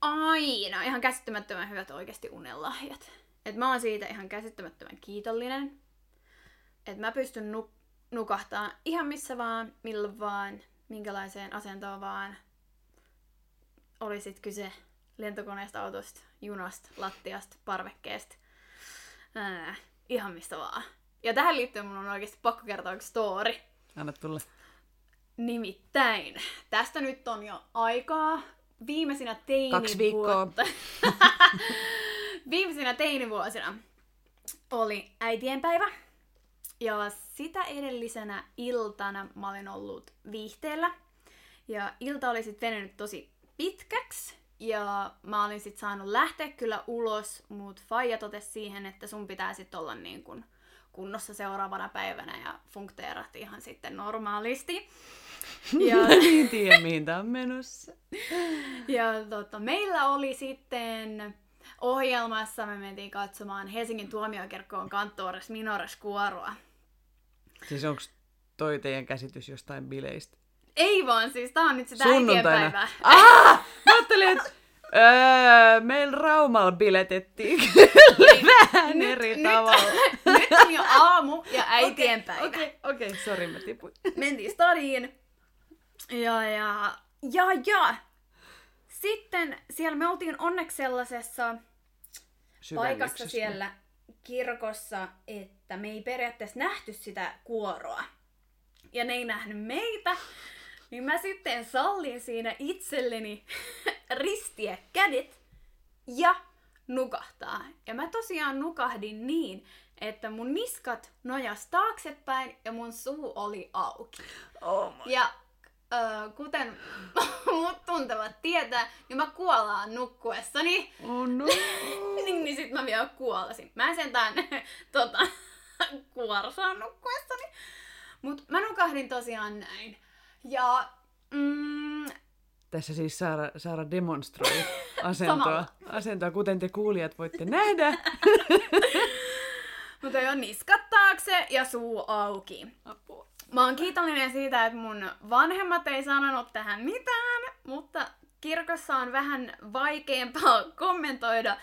Speaker 1: aina ihan käsittämättömän hyvät oikeasti unelahjat. Et mä oon siitä ihan käsittämättömän kiitollinen. Et mä pystyn nu- nukahtaa ihan missä vaan, milloin vaan, minkälaiseen asentoon vaan. Oli sit kyse lentokoneesta, autosta, junasta, lattiasta, parvekkeesta. Ää, ihan mistä vaan. Ja tähän liittyen mun on oikeasti pakko kertoa yksi story.
Speaker 2: Anna tulla.
Speaker 1: Nimittäin, tästä nyt on jo aikaa. Viimeisinä teinivuotta.
Speaker 2: Kaksi viikkoa. *laughs*
Speaker 1: Viimeisinä teinivuosina oli äitienpäivä. Ja sitä edellisenä iltana mä olin ollut viihteellä. Ja ilta oli sitten venynyt tosi pitkäksi. Ja mä olin sit saanut lähteä kyllä ulos, mut Faija totesi siihen, että sun pitää sit olla niin kun kunnossa seuraavana päivänä ja funkteerahti ihan sitten normaalisti. *laughs*
Speaker 2: Ja, niin tiedä, mihin tää on menossa.
Speaker 1: ja tota, meillä oli sitten ohjelmassa, me mentiin katsomaan Helsingin tuomiokerkkoon kanttoores minores kuoroa.
Speaker 2: Siis onks toi teidän käsitys jostain bileistä?
Speaker 1: Ei vaan, siis tää on nyt sitä äitienpäivää.
Speaker 2: Ah! Mä ajattelin, että *laughs* öö, meillä Raumalla biletettiin *laughs* vähän
Speaker 1: Nyt-
Speaker 2: eri
Speaker 1: nyt-
Speaker 2: tavalla. *laughs*
Speaker 1: Nyt on jo aamu ja äitienpäivä.
Speaker 2: Okei, okei, okei, sori mä tipuin.
Speaker 1: mentiin stadiin. Ja, ja, ja, ja. Sitten siellä me oltiin onneksi sellaisessa paikassa siellä kirkossa, että me ei periaatteessa nähty sitä kuoroa. Ja ne ei nähnyt meitä. Niin mä sitten sallin siinä itselleni *laughs* ristiä kädet ja nukahtaa. Ja mä tosiaan nukahdin niin, että mun niskat nojas taaksepäin ja mun suu oli auki.
Speaker 2: Oh my.
Speaker 1: Ja ö, kuten *laughs* mut tuntevat tietää, niin mä kuolaan nukkuessani.
Speaker 2: Oh no. *laughs*
Speaker 1: niin, niin sit mä vielä kuolasin. Mä en sentään tota, kuorsaa nukkuessani. Mut mä nukahdin tosiaan näin. Ja mm,
Speaker 2: Tässä siis Saara, Saara demonstroi *laughs* asentoa, asentoa, kuten te kuulijat voitte nähdä. *laughs*
Speaker 1: mutta jo niskat taakse ja suu auki.
Speaker 2: Apua.
Speaker 1: Mä oon kiitollinen siitä, että mun vanhemmat ei sanonut tähän mitään, mutta kirkossa on vähän vaikeampaa kommentoida,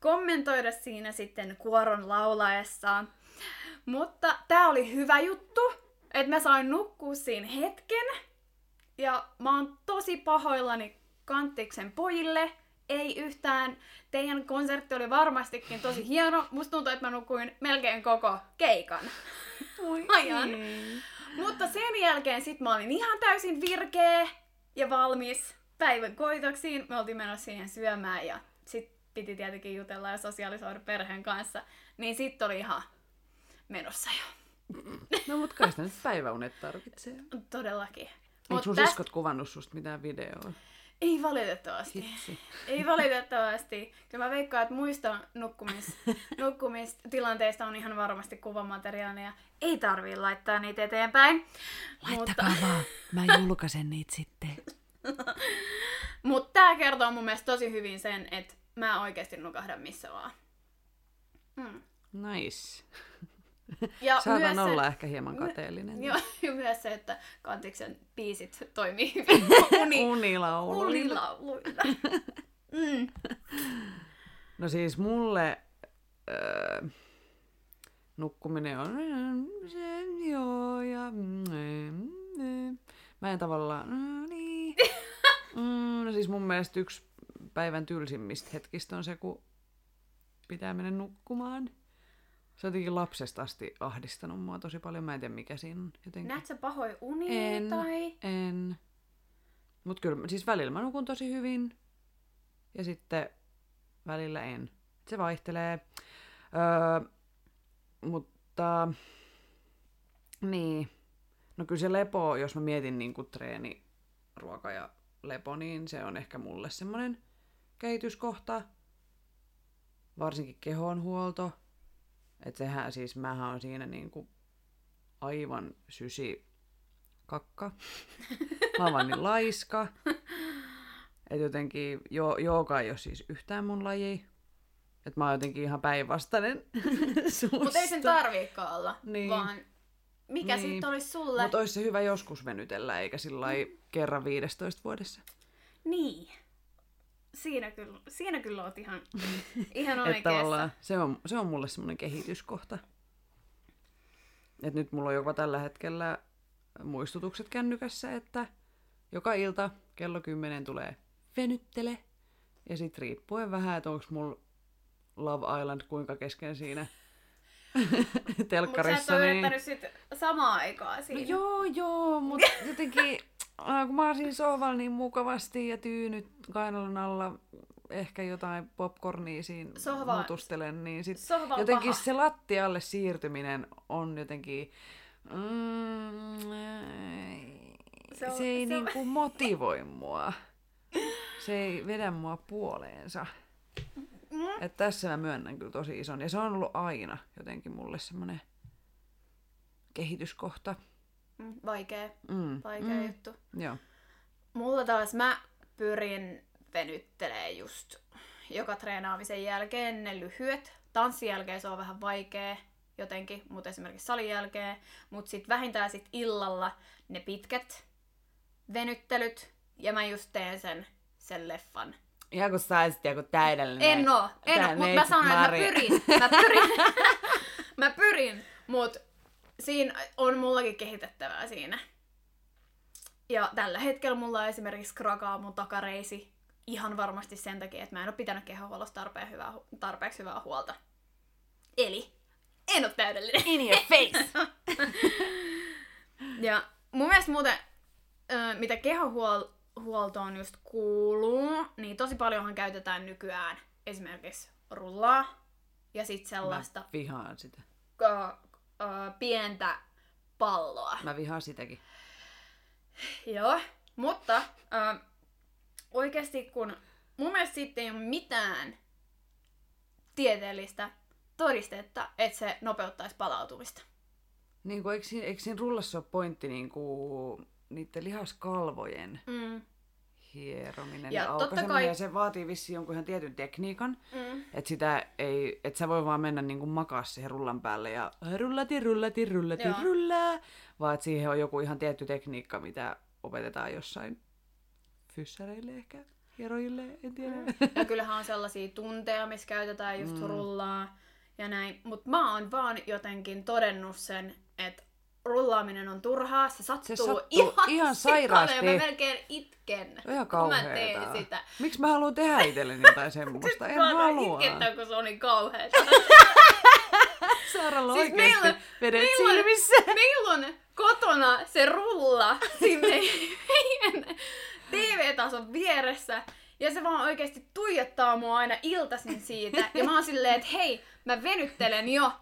Speaker 1: kommentoida siinä sitten kuoron laulaessa. Mutta tää oli hyvä juttu, että mä sain nukkua siinä hetken. Ja mä oon tosi pahoillani Kanttiksen pojille. Ei yhtään. Teidän konsertti oli varmastikin tosi hieno. Musta tuntuu, että mä nukuin melkein koko keikan. Ajan. Mutta sen jälkeen sit mä olin ihan täysin virkeä ja valmis päivän koitoksiin. Me oltiin menossa siihen syömään ja sit piti tietenkin jutella ja sosiaalisoida perheen kanssa. Niin sit oli ihan menossa jo.
Speaker 2: No mut kai sitä nyt päiväunet tarvitsee.
Speaker 1: Todellakin. Mut
Speaker 2: sun
Speaker 1: täst-
Speaker 2: siskot kuvannut susta mitään videoa?
Speaker 1: Ei valitettavasti.
Speaker 2: Hitsi.
Speaker 1: Ei valitettavasti. Kyllä mä veikkaan, että muista nukkumis, *laughs* nukkumistilanteista on ihan varmasti kuvamateriaalia. Ei tarvii laittaa niitä eteenpäin.
Speaker 2: vaan, mä julkaisen niitä sitten. *laughs*
Speaker 1: Mutta tää kertoo mun mielestä tosi hyvin sen, että mä oikeasti nukahdan missä vaan. Mm.
Speaker 2: Nice. *laughs*
Speaker 1: Ja *laughs*
Speaker 2: Saatan
Speaker 1: myös
Speaker 2: olla
Speaker 1: se,
Speaker 2: ehkä hieman *laughs* kateellinen.
Speaker 1: Joo, *laughs* ja myös se, että Kantiksen biisit toimii uni,
Speaker 2: Unilaulu.
Speaker 1: unilauluilla. Mm.
Speaker 2: No siis mulle öö, nukkuminen on se, joo, ja mm, mm, mä en tavallaan, no niin. Mm, no siis mun mielestä yksi päivän tylsimmistä hetkistä on se, kun pitää mennä nukkumaan. Se on jotenkin lapsesta asti ahdistanut mua tosi paljon. Mä en tiedä mikä siinä on jotenkin.
Speaker 1: Näet sä pahoin unia
Speaker 2: En.
Speaker 1: tai...
Speaker 2: En. Mut kyllä, siis välillä mä nukun tosi hyvin. Ja sitten välillä en. Se vaihtelee. Öö, mutta niin. No kyllä se lepo, jos mä mietin niin kuin treeni, ruoka ja lepo, niin se on ehkä mulle semmoinen kehityskohta. Varsinkin kehonhuolto. Että sehän siis, mähän on siinä niin kuin aivan sysi kakka. *laughs* Mä oon vaan niin laiska. Et jotenkin, jo, jooga ei ole siis yhtään mun laji. Et mä oon jotenkin ihan päinvastainen. *laughs*
Speaker 1: Mutta ei sen tarviikaan olla,
Speaker 2: Niin.
Speaker 1: vaan mikä
Speaker 2: Niin.
Speaker 1: sitten olisi sulle?
Speaker 2: Mutta olisi se hyvä joskus venytellä, eikä sillä kerran 15 vuodessa.
Speaker 1: Niin. Siinä kyllä, siinä kyllä oot ihan, *laughs* ihan oikeassa.
Speaker 2: se on, se on mulle semmoinen kehityskohta. Et nyt mulla on jopa tällä hetkellä muistutukset kännykässä, että joka ilta kello 10 tulee venyttele. Ja sit riippuen vähän, että onko mulla Love Island kuinka kesken siinä *laughs*
Speaker 1: Mutta sä et
Speaker 2: telkkarissa. niin...
Speaker 1: sit samaa aikaa
Speaker 2: No
Speaker 1: siinä.
Speaker 2: joo, joo, mutta jotenkin, kun mä oon siinä sohvalla niin mukavasti ja tyynyt kainalon alla, ehkä jotain popcornia siinä
Speaker 1: Sohva-
Speaker 2: mutustelen, niin sit
Speaker 1: Sohva
Speaker 2: jotenkin
Speaker 1: paha.
Speaker 2: se lattialle siirtyminen on jotenkin... Mm,
Speaker 1: Se on-
Speaker 2: se ei
Speaker 1: se on-
Speaker 2: niinku motivoi mua. Se se ei vedä mua puoleensa.
Speaker 1: Mm.
Speaker 2: Et tässä mä myönnän kyllä tosi ison. Ja se on ollut aina jotenkin mulle semmoinen kehityskohta.
Speaker 1: Mm, Vaikea,
Speaker 2: Mm.
Speaker 1: vaikea
Speaker 2: mm.
Speaker 1: juttu.
Speaker 2: Joo.
Speaker 1: Mulla taas mä pyrin venyttelee just joka treenaamisen jälkeen ne lyhyet. Tanssin jälkeen se on vähän vaikea jotenkin, mutta esimerkiksi salin jälkeen. Mutta sitten vähintään sit illalla ne pitkät venyttelyt. Ja mä just teen sen, sen leffan.
Speaker 2: Ihan kun saisit joku täydellinen.
Speaker 1: En oo, en oo, mutta mä sanon, että mä pyrin. Mä pyrin, *laughs* mä pyrin mutta siinä on mullakin kehitettävää siinä. Ja tällä hetkellä mulla on esimerkiksi krakaa mun takareisi ihan varmasti sen takia, että mä en ole pitänyt kehonhuollosta tarpeen hyvää, tarpeeksi hyvää huolta. Eli en ole täydellinen.
Speaker 2: In your face! *laughs*
Speaker 1: Ja mun mielestä muuten, mitä kehonhuoltoon just kuuluu, niin tosi paljonhan käytetään nykyään esimerkiksi rullaa ja sit sellaista
Speaker 2: Mä vihaan sitä.
Speaker 1: Ö, pientä palloa.
Speaker 2: Mä vihaan sitäkin.
Speaker 1: Joo, mutta ö, oikeasti kun mun mielestä siitä ei ole mitään tieteellistä todistetta, että se nopeuttaisi palautumista.
Speaker 2: Niin kuin, eikö, siinä- eikö siinä rullassa ole pointti niin kuin, niiden lihaskalvojen
Speaker 1: Mm.
Speaker 2: Hierominen
Speaker 1: Ja
Speaker 2: ja,
Speaker 1: totta kai-
Speaker 2: ja se vaatii vissiin jonkun ihan tietyn tekniikan,
Speaker 1: Mm.
Speaker 2: että sitä ei, että sä voi vaan mennä niin kuin makaa siihen rullan päälle ja rullati, rullati, rullati,
Speaker 1: Joo.
Speaker 2: rullaa, vaan että siihen on joku ihan tietty tekniikka, mitä opetetaan jossain fyssäreille ehkä, hierojille, en tiedä.
Speaker 1: Ja kyllähän on sellaisia tunteja, missä käytetään just mm. rullaa ja näin. Mutta mä oon vaan jotenkin todennut sen, että rullaaminen on turhaa. Se sattuu,
Speaker 2: Se sattuu
Speaker 1: ihan,
Speaker 2: ihan sairaasti.
Speaker 1: Ja mä melkein itken,
Speaker 2: ihan
Speaker 1: kun mä teen sitä.
Speaker 2: Miksi mä haluan tehdä itselleni jotain semmoista? En *laughs*
Speaker 1: Mä
Speaker 2: halua.
Speaker 1: itkettää, kun se on niin kauheeta. *laughs*
Speaker 2: Saaralla
Speaker 1: Siis
Speaker 2: oikeesti
Speaker 1: meillä-
Speaker 2: vedet
Speaker 1: meillä-
Speaker 2: silmissä. *laughs*
Speaker 1: Meillä on kotona se rulla sinne meidän TV-tason vieressä. Ja se vaan oikeasti tuijottaa mua aina iltaisin siitä. Ja mä oon silleen, että hei, mä venyttelen jo.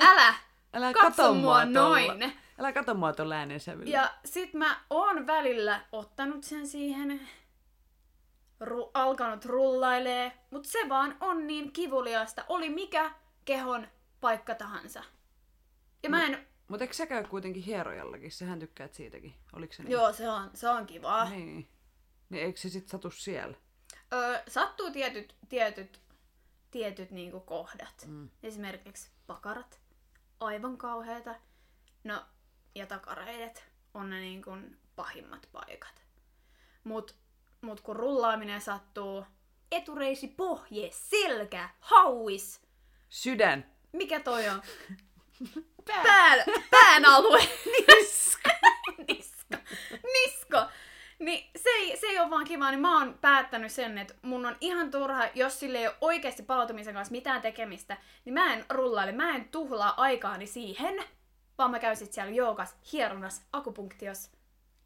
Speaker 1: Älä
Speaker 2: Älä
Speaker 1: katso
Speaker 2: kato
Speaker 1: mua
Speaker 2: tuolla.
Speaker 1: noin.
Speaker 2: Älä kato mua tuolla äänensävyllä.
Speaker 1: Ja sit mä oon välillä ottanut sen siihen, ru- alkanut rullailee, mutta se vaan on niin kivuliasta, oli mikä kehon paikka tahansa. Ja mä en,
Speaker 2: Mutta eikö sä käy kuitenkin hierojallakin? Sähän tykkäät siitäkin. Oliko se niin?
Speaker 1: joo se on, se on kivaa.
Speaker 2: Niin. Niin eikö se sit satu siellä?
Speaker 1: Öö, sattuu tietyt, tietyt, tietyt niinku kohdat.
Speaker 2: Mm.
Speaker 1: Esimerkiksi pakarat, aivan kauheita. No, ja takareidet on ne niinku pahimmat paikat. Mut, mut kun rullaaminen sattuu, etureisi, pohje, selkä, hauis,
Speaker 2: Sydän.
Speaker 1: mikä toi on? *laughs* Pään, pään alue. *laughs* *laughs* Niska. Niska. Nisko. Niin se ei, se ei ole vaan kiva, niin mä oon päättänyt sen, että mun on ihan turha, jos sille ei ole oikeasti palautumisen kanssa mitään tekemistä, niin mä en rullaile, mä en tuhlaa aikaani siihen, vaan mä käyn sit siellä joogas, hieronnas, akupunktios,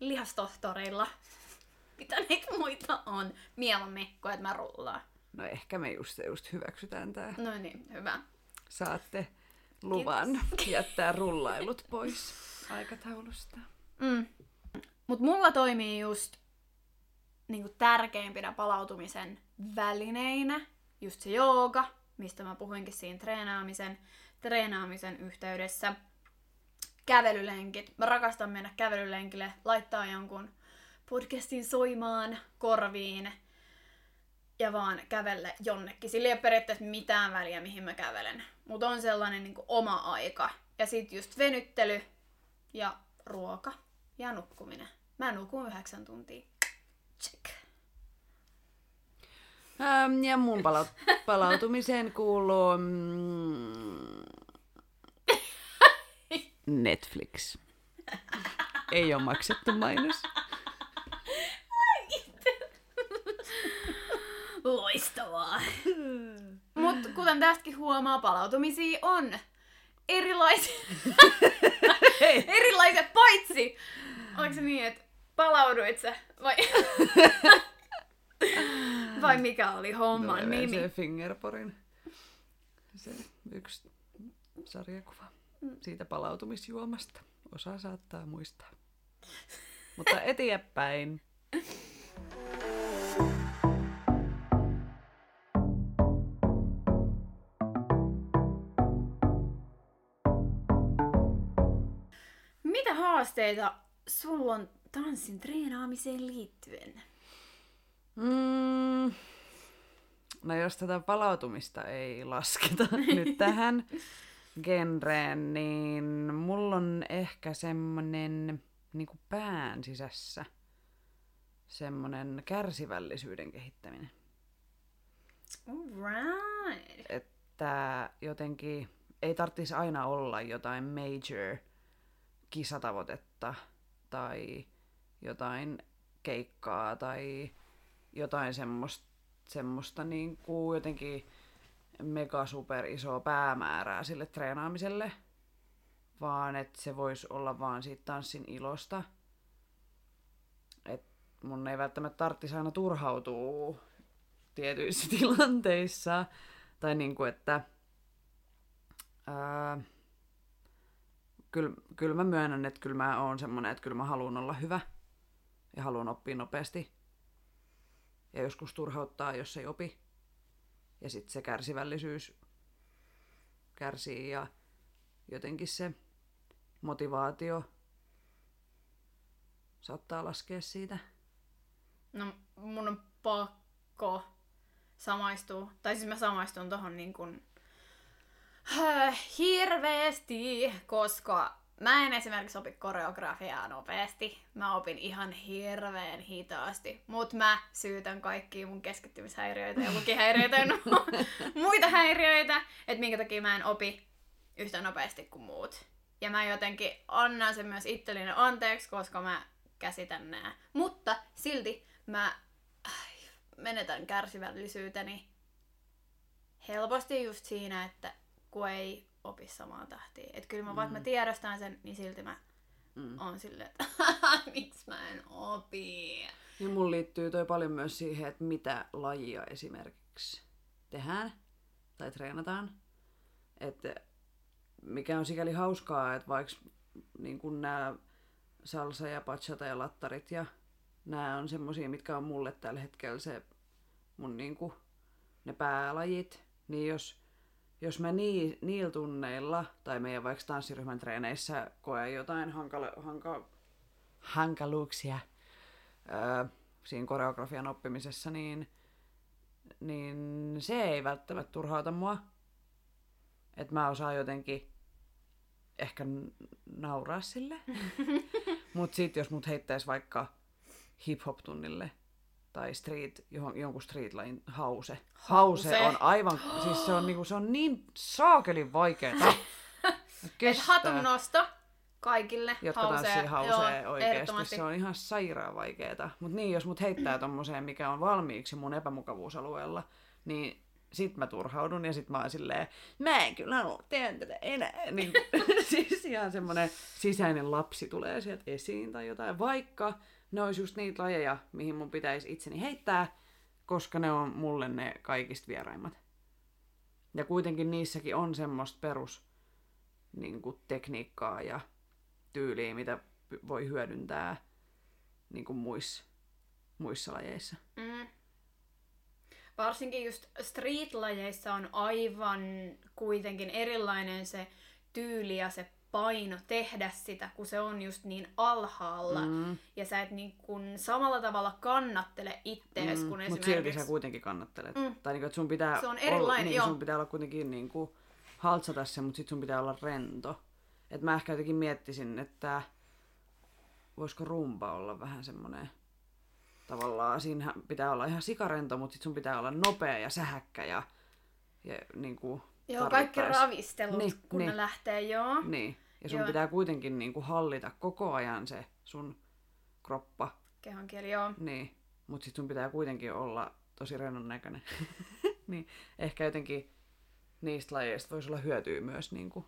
Speaker 1: lihastohtoreilla. Mitä niitä muita on? Mieluummin kuin että mä rullaan.
Speaker 2: No ehkä me just, just hyväksytään tää.
Speaker 1: No niin, hyvä.
Speaker 2: Saatte luvan jättää rullailut pois aikataulusta.
Speaker 1: Mm. Mut mulla toimii just niinku tärkeimpinä palautumisen välineinä just se jooga, mistä mä puhuinkin siinä treenaamisen, treenaamisen yhteydessä. Kävelylenkit. Mä rakastan mennä kävelylenkille, laittaa jonkun podcastin soimaan korviin ja vaan kävellä jonnekin. Sillä ei ole periaatteessa mitään väliä, mihin mä kävelen. Mutta on sellainen niin oma aika. Ja sitten just venyttely ja ruoka ja nukkuminen. Mä nukun yhdeksän tuntia. Check.
Speaker 2: Ähm, ja mun pala- *laughs* palautumiseen kuuluu mm, Netflix. Ei ole maksettu mainos.
Speaker 1: Loistavaa. Mutta kuten tästäkin huomaa, palautumisia on erilaisia. *laughs* erilaisia, paitsi... Oliko se niin, että Palauduit sä? Vai, *laughs* Vai mikä oli homman
Speaker 2: Tulee
Speaker 1: nimi?
Speaker 2: Se Fingerporin se yksi sarjakuva mm. siitä palautumisjuomasta. Osa saattaa muistaa. Mutta eteenpäin.
Speaker 1: Mitä haasteita sulla on tanssin treenaamiseen liittyen?
Speaker 2: Mm, no jos tätä palautumista ei lasketa *laughs* nyt tähän genreen, niin mulla on ehkä semmonen niin pään sisässä semmonen kärsivällisyyden kehittäminen.
Speaker 1: Alright.
Speaker 2: Että jotenkin ei tarvitsisi aina olla jotain major kisatavoitetta tai jotain keikkaa tai jotain semmoista, semmoista niin kuin jotenkin mega super isoa päämäärää sille treenaamiselle, vaan että se voisi olla vaan siitä tanssin ilosta. Et mun ei välttämättä tarvitsisi aina turhautua tietyissä *laughs* tilanteissa. Tai niin kuin, että ää, kyllä, kyllä mä myönnän, että kyllä mä oon semmonen, että kyllä mä haluan olla hyvä ja haluan oppia nopeasti. Ja joskus turhauttaa, jos ei opi. Ja sitten se kärsivällisyys kärsii ja jotenkin se motivaatio saattaa laskea siitä.
Speaker 1: No mun on pakko samaistua, tai siis mä samaistun tohon niin kuin, äh, hirveesti, koska mä en esimerkiksi opi koreografiaa nopeasti. Mä opin ihan hirveän hitaasti. Mut mä syytän kaikkia mun keskittymishäiriöitä ja lukihäiriöitä ja *laughs* muita häiriöitä, että minkä takia mä en opi yhtä nopeasti kuin muut. Ja mä jotenkin annan sen myös itselleni anteeksi, koska mä käsitän nää. Mutta silti mä äh, menetän kärsivällisyyteni helposti just siinä, että kun ei opi samaa tahtia. Että kyllä mä, mm. vaikka mä tiedostan sen, niin silti mä mm. on silleen, että *laughs* miksi mä en opi.
Speaker 2: Ja mun liittyy toi paljon myös siihen, että mitä lajia esimerkiksi tehdään tai treenataan. Että mikä on sikäli hauskaa, että vaikka niin kun nämä salsa ja bachata ja lattarit ja nämä on semmosia, mitkä on mulle tällä hetkellä se mun niin kuin, ne päälajit, niin jos jos mä nii, niillä tunneilla tai meidän vaikka tanssiryhmän treeneissä koen jotain hankala, hanka, hankaluuksia öö, siinä koreografian oppimisessa, niin, niin se ei välttämättä turhauta mua. Että mä osaan jotenkin ehkä nauraa sille. *laughs* Mutta sitten jos mut heittäisi vaikka hip-hop-tunnille, tai street, johon, jonkun streetlajin hause. hause. Hause on aivan, siis se on, niinku, se on niin saakelin vaikeeta. *laughs*
Speaker 1: Et hatun nosto kaikille
Speaker 2: Jotka hausee. tanssii hausee Joo, oikeesti. Se on ihan sairaan vaikeeta. Mut niin, jos mut heittää *clears throat* tommoseen, mikä on valmiiksi mun epämukavuusalueella, niin sit mä turhaudun ja sit mä oon silleen, mä en kyllä halua tehdä tätä enää. *laughs* Niin, *laughs* siis ihan semmonen sisäinen lapsi tulee sieltä esiin tai jotain. Vaikka ne olisi just niitä lajeja, mihin mun pitäisi itseni heittää, koska ne on mulle ne kaikista vieraimmat. Ja kuitenkin niissäkin on semmoista perus niin kuin tekniikkaa ja tyyliä, mitä voi hyödyntää niin kuin muissa, muissa lajeissa. Mm.
Speaker 1: Varsinkin just street-lajeissa on aivan kuitenkin erilainen se tyyli ja se paino tehdä sitä, kun se on just niin alhaalla. Mm. Ja sä et niin kun samalla tavalla kannattele ittees, mm. kun esimerkiksi... Mutta
Speaker 2: silti sä kuitenkin kannattelet. Mm. Tai niin, että sun pitää,
Speaker 1: se on erilainen,
Speaker 2: olla, niin, sun pitää olla kuitenkin niin kuin haltsata se, mutta sit sun pitää olla rento. Et mä ehkä jotenkin miettisin, että voisiko rumba olla vähän semmoinen tavallaan, siinä pitää olla ihan sikarento, mutta sit sun pitää olla nopea ja sähäkkä ja, ja niin kuin
Speaker 1: Joo, kaikki ravistelut, niin, kun niin. ne lähtee, joo.
Speaker 2: Niin, ja sun joo. pitää kuitenkin niin kuin hallita koko ajan se sun kroppa.
Speaker 1: Kehonkieli, joo.
Speaker 2: Niin, mutta sit sun pitää kuitenkin olla tosi rennon näköinen. *laughs* niin, ehkä jotenkin niistä lajeista voisi olla hyötyä myös niin kuin...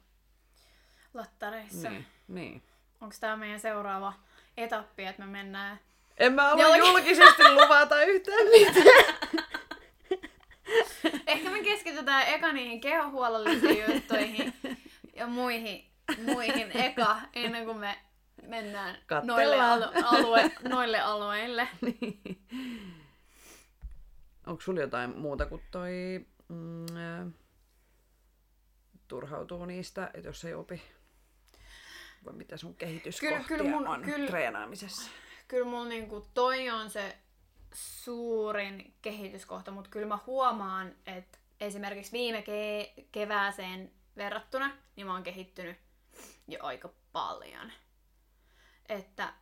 Speaker 1: Lattareissa.
Speaker 2: Niin, niin.
Speaker 1: Onko tämä meidän seuraava etappi, että me mennään...
Speaker 2: En mä halua Jollakin... julkisesti luvata yhtään mitään. *laughs*
Speaker 1: Keskitytään eka niihin kehohuollollisiin juttuihin ja muihin, muihin eka, ennen kuin me mennään noille, alue, noille alueille. *laughs* niin.
Speaker 2: Onko sulla jotain muuta kuin toi mm, turhautuu niistä, että jos ei opi? vai mitä sun kehityskohtia
Speaker 1: Kyllä- kyllä mun-
Speaker 2: on
Speaker 1: kyllä-
Speaker 2: treenaamisessa?
Speaker 1: Kyllä mulla niinku toi on se suurin kehityskohta, mutta kyllä mä huomaan, että esimerkiksi viime ke- kevääseen verrattuna, niin mä oon kehittynyt jo aika paljon. Että,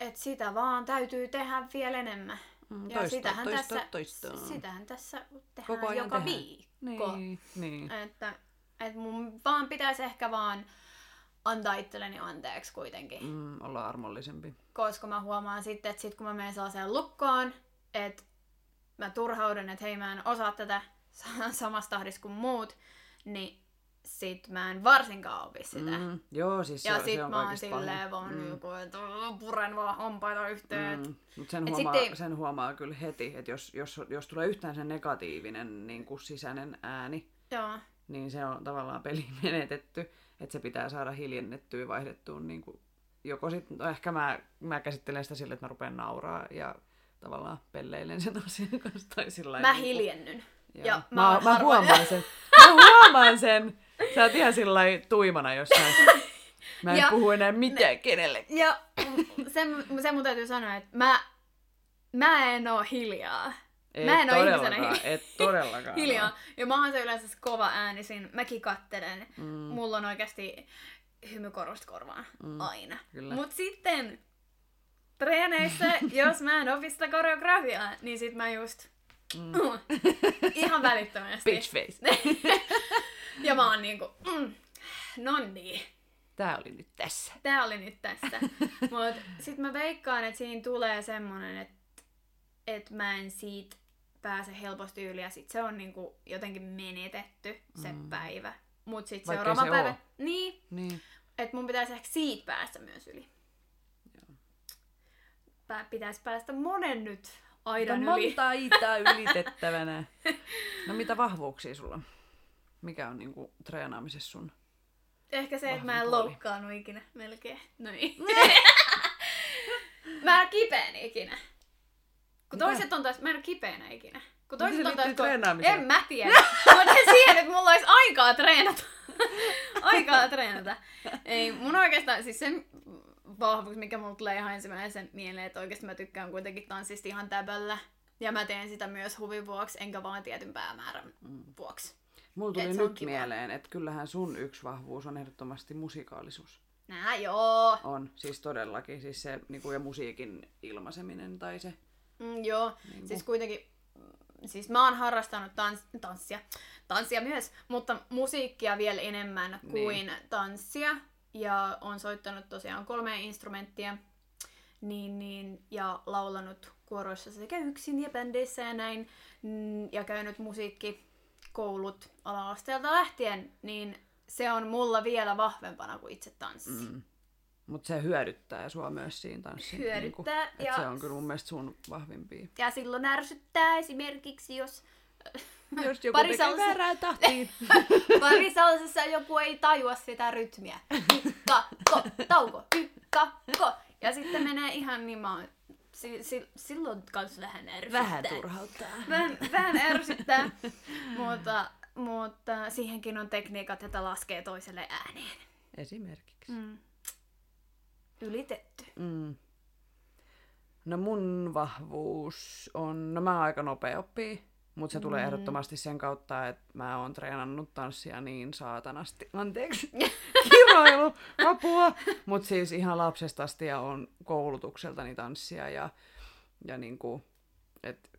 Speaker 1: että sitä vaan täytyy tehdä vielä enemmän.
Speaker 2: Mm,
Speaker 1: Ja
Speaker 2: toistaa,
Speaker 1: sitähän,
Speaker 2: toistaa,
Speaker 1: tässä,
Speaker 2: toistaa.
Speaker 1: sitähän tässä tehdään
Speaker 2: Koko ajan
Speaker 1: joka
Speaker 2: tehdään.
Speaker 1: viikko.
Speaker 2: Niin, niin.
Speaker 1: Että, että mun vaan pitäisi ehkä vaan antaa itselleni anteeksi kuitenkin.
Speaker 2: Mm, olla armollisempi.
Speaker 1: Koska mä huomaan sitten, että sit kun mä menen sellaiseen lukkoon, että mä turhaudun, että hei mä en osaa tätä samassa tahdissa kuin muut, niin sit mä en varsinkaan opi sitä. Mm.
Speaker 2: Joo, siis
Speaker 1: Ja
Speaker 2: se,
Speaker 1: sit
Speaker 2: se on
Speaker 1: mä oon silleen vaan mm. joku, että puren vaan hampaita yhteen. Mm.
Speaker 2: Mutta sen,
Speaker 1: Et
Speaker 2: huomaa,
Speaker 1: sitten-
Speaker 2: sen huomaa kyllä heti, että jos, jos, jos tulee yhtään se negatiivinen niin kuin sisäinen ääni,
Speaker 1: Joo.
Speaker 2: niin se on tavallaan peli *laughs* menetetty, että se pitää saada hiljennettyä ja vaihdettua. Niin kuin, joko sit, no ehkä mä, mä käsittelen sitä sille, että mä rupean nauraa ja tavallaan pelleilen sen asian kanssa. Tai sillä
Speaker 1: Mä
Speaker 2: niin kuin-
Speaker 1: hiljennyn.
Speaker 2: Joo.
Speaker 1: Ja mä
Speaker 2: mä, mä, huomaan sen. *laughs* Mä huomaan sen. Sä oot ihan sillä tuimana jossain. Mä en
Speaker 1: Ja-
Speaker 2: puhu enää mitään kenellekään.
Speaker 1: Ja sen, sen mun täytyy sanoa, että mä, mä en oo hiljaa.
Speaker 2: Ei
Speaker 1: Mä en oo ihmisenä
Speaker 2: et todellakaan.
Speaker 1: hiljaa. *laughs*
Speaker 2: oo.
Speaker 1: Ja mä oon se yleensä kova äänisin. Mäkin kattelen.
Speaker 2: Mm,
Speaker 1: Mulla on oikeasti hymy korosta korvaan.
Speaker 2: Mm,
Speaker 1: Aina.
Speaker 2: kyllä.
Speaker 1: Mut sitten treeneissä, jos mä en opi sitä koreografiaa, niin sit mä just
Speaker 2: mm. *laughs*
Speaker 1: ihan välittömästi.
Speaker 2: Bitch face. *laughs*
Speaker 1: Ja mä oon niinku, mm, no niin.
Speaker 2: Tää oli nyt tässä.
Speaker 1: Tää oli nyt tässä. *laughs* Mut sit mä veikkaan, että siinä tulee semmonen, että et mä en siitä pääse helposti yli ja sit se on niinku jotenkin menetetty se
Speaker 2: Mm.
Speaker 1: päivä. Mut sit
Speaker 2: Vaikkei
Speaker 1: seuraava
Speaker 2: se
Speaker 1: päivä,
Speaker 2: oo.
Speaker 1: niin,
Speaker 2: Niin.
Speaker 1: että mun pitäisi ehkä siitä päästä myös yli. Pitäisi päästä monen nyt aidan
Speaker 2: Mutta
Speaker 1: yli.
Speaker 2: monta aitaa ylitettävänä. *laughs* No mitä vahvuuksia sulla on? Mikä on niinku treenaamisessa sun?
Speaker 1: Ehkä se, että mä en
Speaker 2: puoli.
Speaker 1: loukkaannut ikinä. Melkein. Noin. *laughs* mä en kipeän ikinä. Kun
Speaker 2: Mitä?
Speaker 1: toiset on taas, mä en ole kipeänä ikinä. Kun
Speaker 2: Miten
Speaker 1: toiset
Speaker 2: se
Speaker 1: on taas, kun, en mä tiedä. Mutta siihen, että mulla olisi aikaa treenata. *laughs* aikaa treenata. Ei, mun oikeastaan, siis se vahvuus, mikä mulla tulee ihan ensimmäisen mieleen, että oikeasti mä tykkään kuitenkin tanssista ihan täböllä. Ja mä teen sitä myös huvin vuoksi, enkä vaan tietyn päämäärän vuoksi.
Speaker 2: Mulla tuli
Speaker 1: Et
Speaker 2: nyt mieleen, että kyllähän sun yksi vahvuus on ehdottomasti musikaalisuus.
Speaker 1: Nää joo.
Speaker 2: On, siis todellakin. Siis se niinku, ja musiikin ilmaiseminen tai se.
Speaker 1: Mm, joo,
Speaker 2: Niinku.
Speaker 1: siis kuitenkin, mm, siis mä oon harrastanut tans- tanssia, tanssia myös, mutta musiikkia vielä enemmän
Speaker 2: Niin.
Speaker 1: kuin tanssia. Ja on soittanut tosiaan kolme instrumenttia niin, niin, ja laulanut kuoroissa sekä yksin ja bändeissä ja näin. Mm, Ja käynyt musiikkikoulut ala-asteelta lähtien, niin se on mulla vielä vahvempana kuin itse tanssi.
Speaker 2: Mm. Mutta se hyödyttää sua myös siinä tanssissa.
Speaker 1: Hyödyttää,
Speaker 2: Niinku, et
Speaker 1: ja-
Speaker 2: Se on kyllä mun mielestä sun vahvimpia.
Speaker 1: Ja silloin ärsyttää esimerkiksi, jos *laughs*
Speaker 2: Jos joku
Speaker 1: Pari
Speaker 2: tekee väärää tahtiin. *laughs*
Speaker 1: Parisalsissa joku ei tajua sitä rytmiä. Ykka, ko, tauko, ykka, ko. Ja sitten menee ihan niin mä oon- si, si, silloin kans vähän ärsyttää.
Speaker 2: Vähän turhauttaa.
Speaker 1: Vähän, vähän ärsyttää, mutta, mutta siihenkin on tekniikat, että laskee toiselle ääneen.
Speaker 2: Esimerkiksi.
Speaker 1: Mm. Ylitetty.
Speaker 2: Mm. No mun vahvuus on, no mä oon aika nopea oppii, mutta se tulee
Speaker 1: Mm.
Speaker 2: ehdottomasti sen kautta, että mä oon treenannut tanssia niin saatanasti. Anteeksi, *laughs* kiroilu, apua. Mutta siis ihan lapsesta asti ja on koulutukseltani tanssia ja, ja niinku, et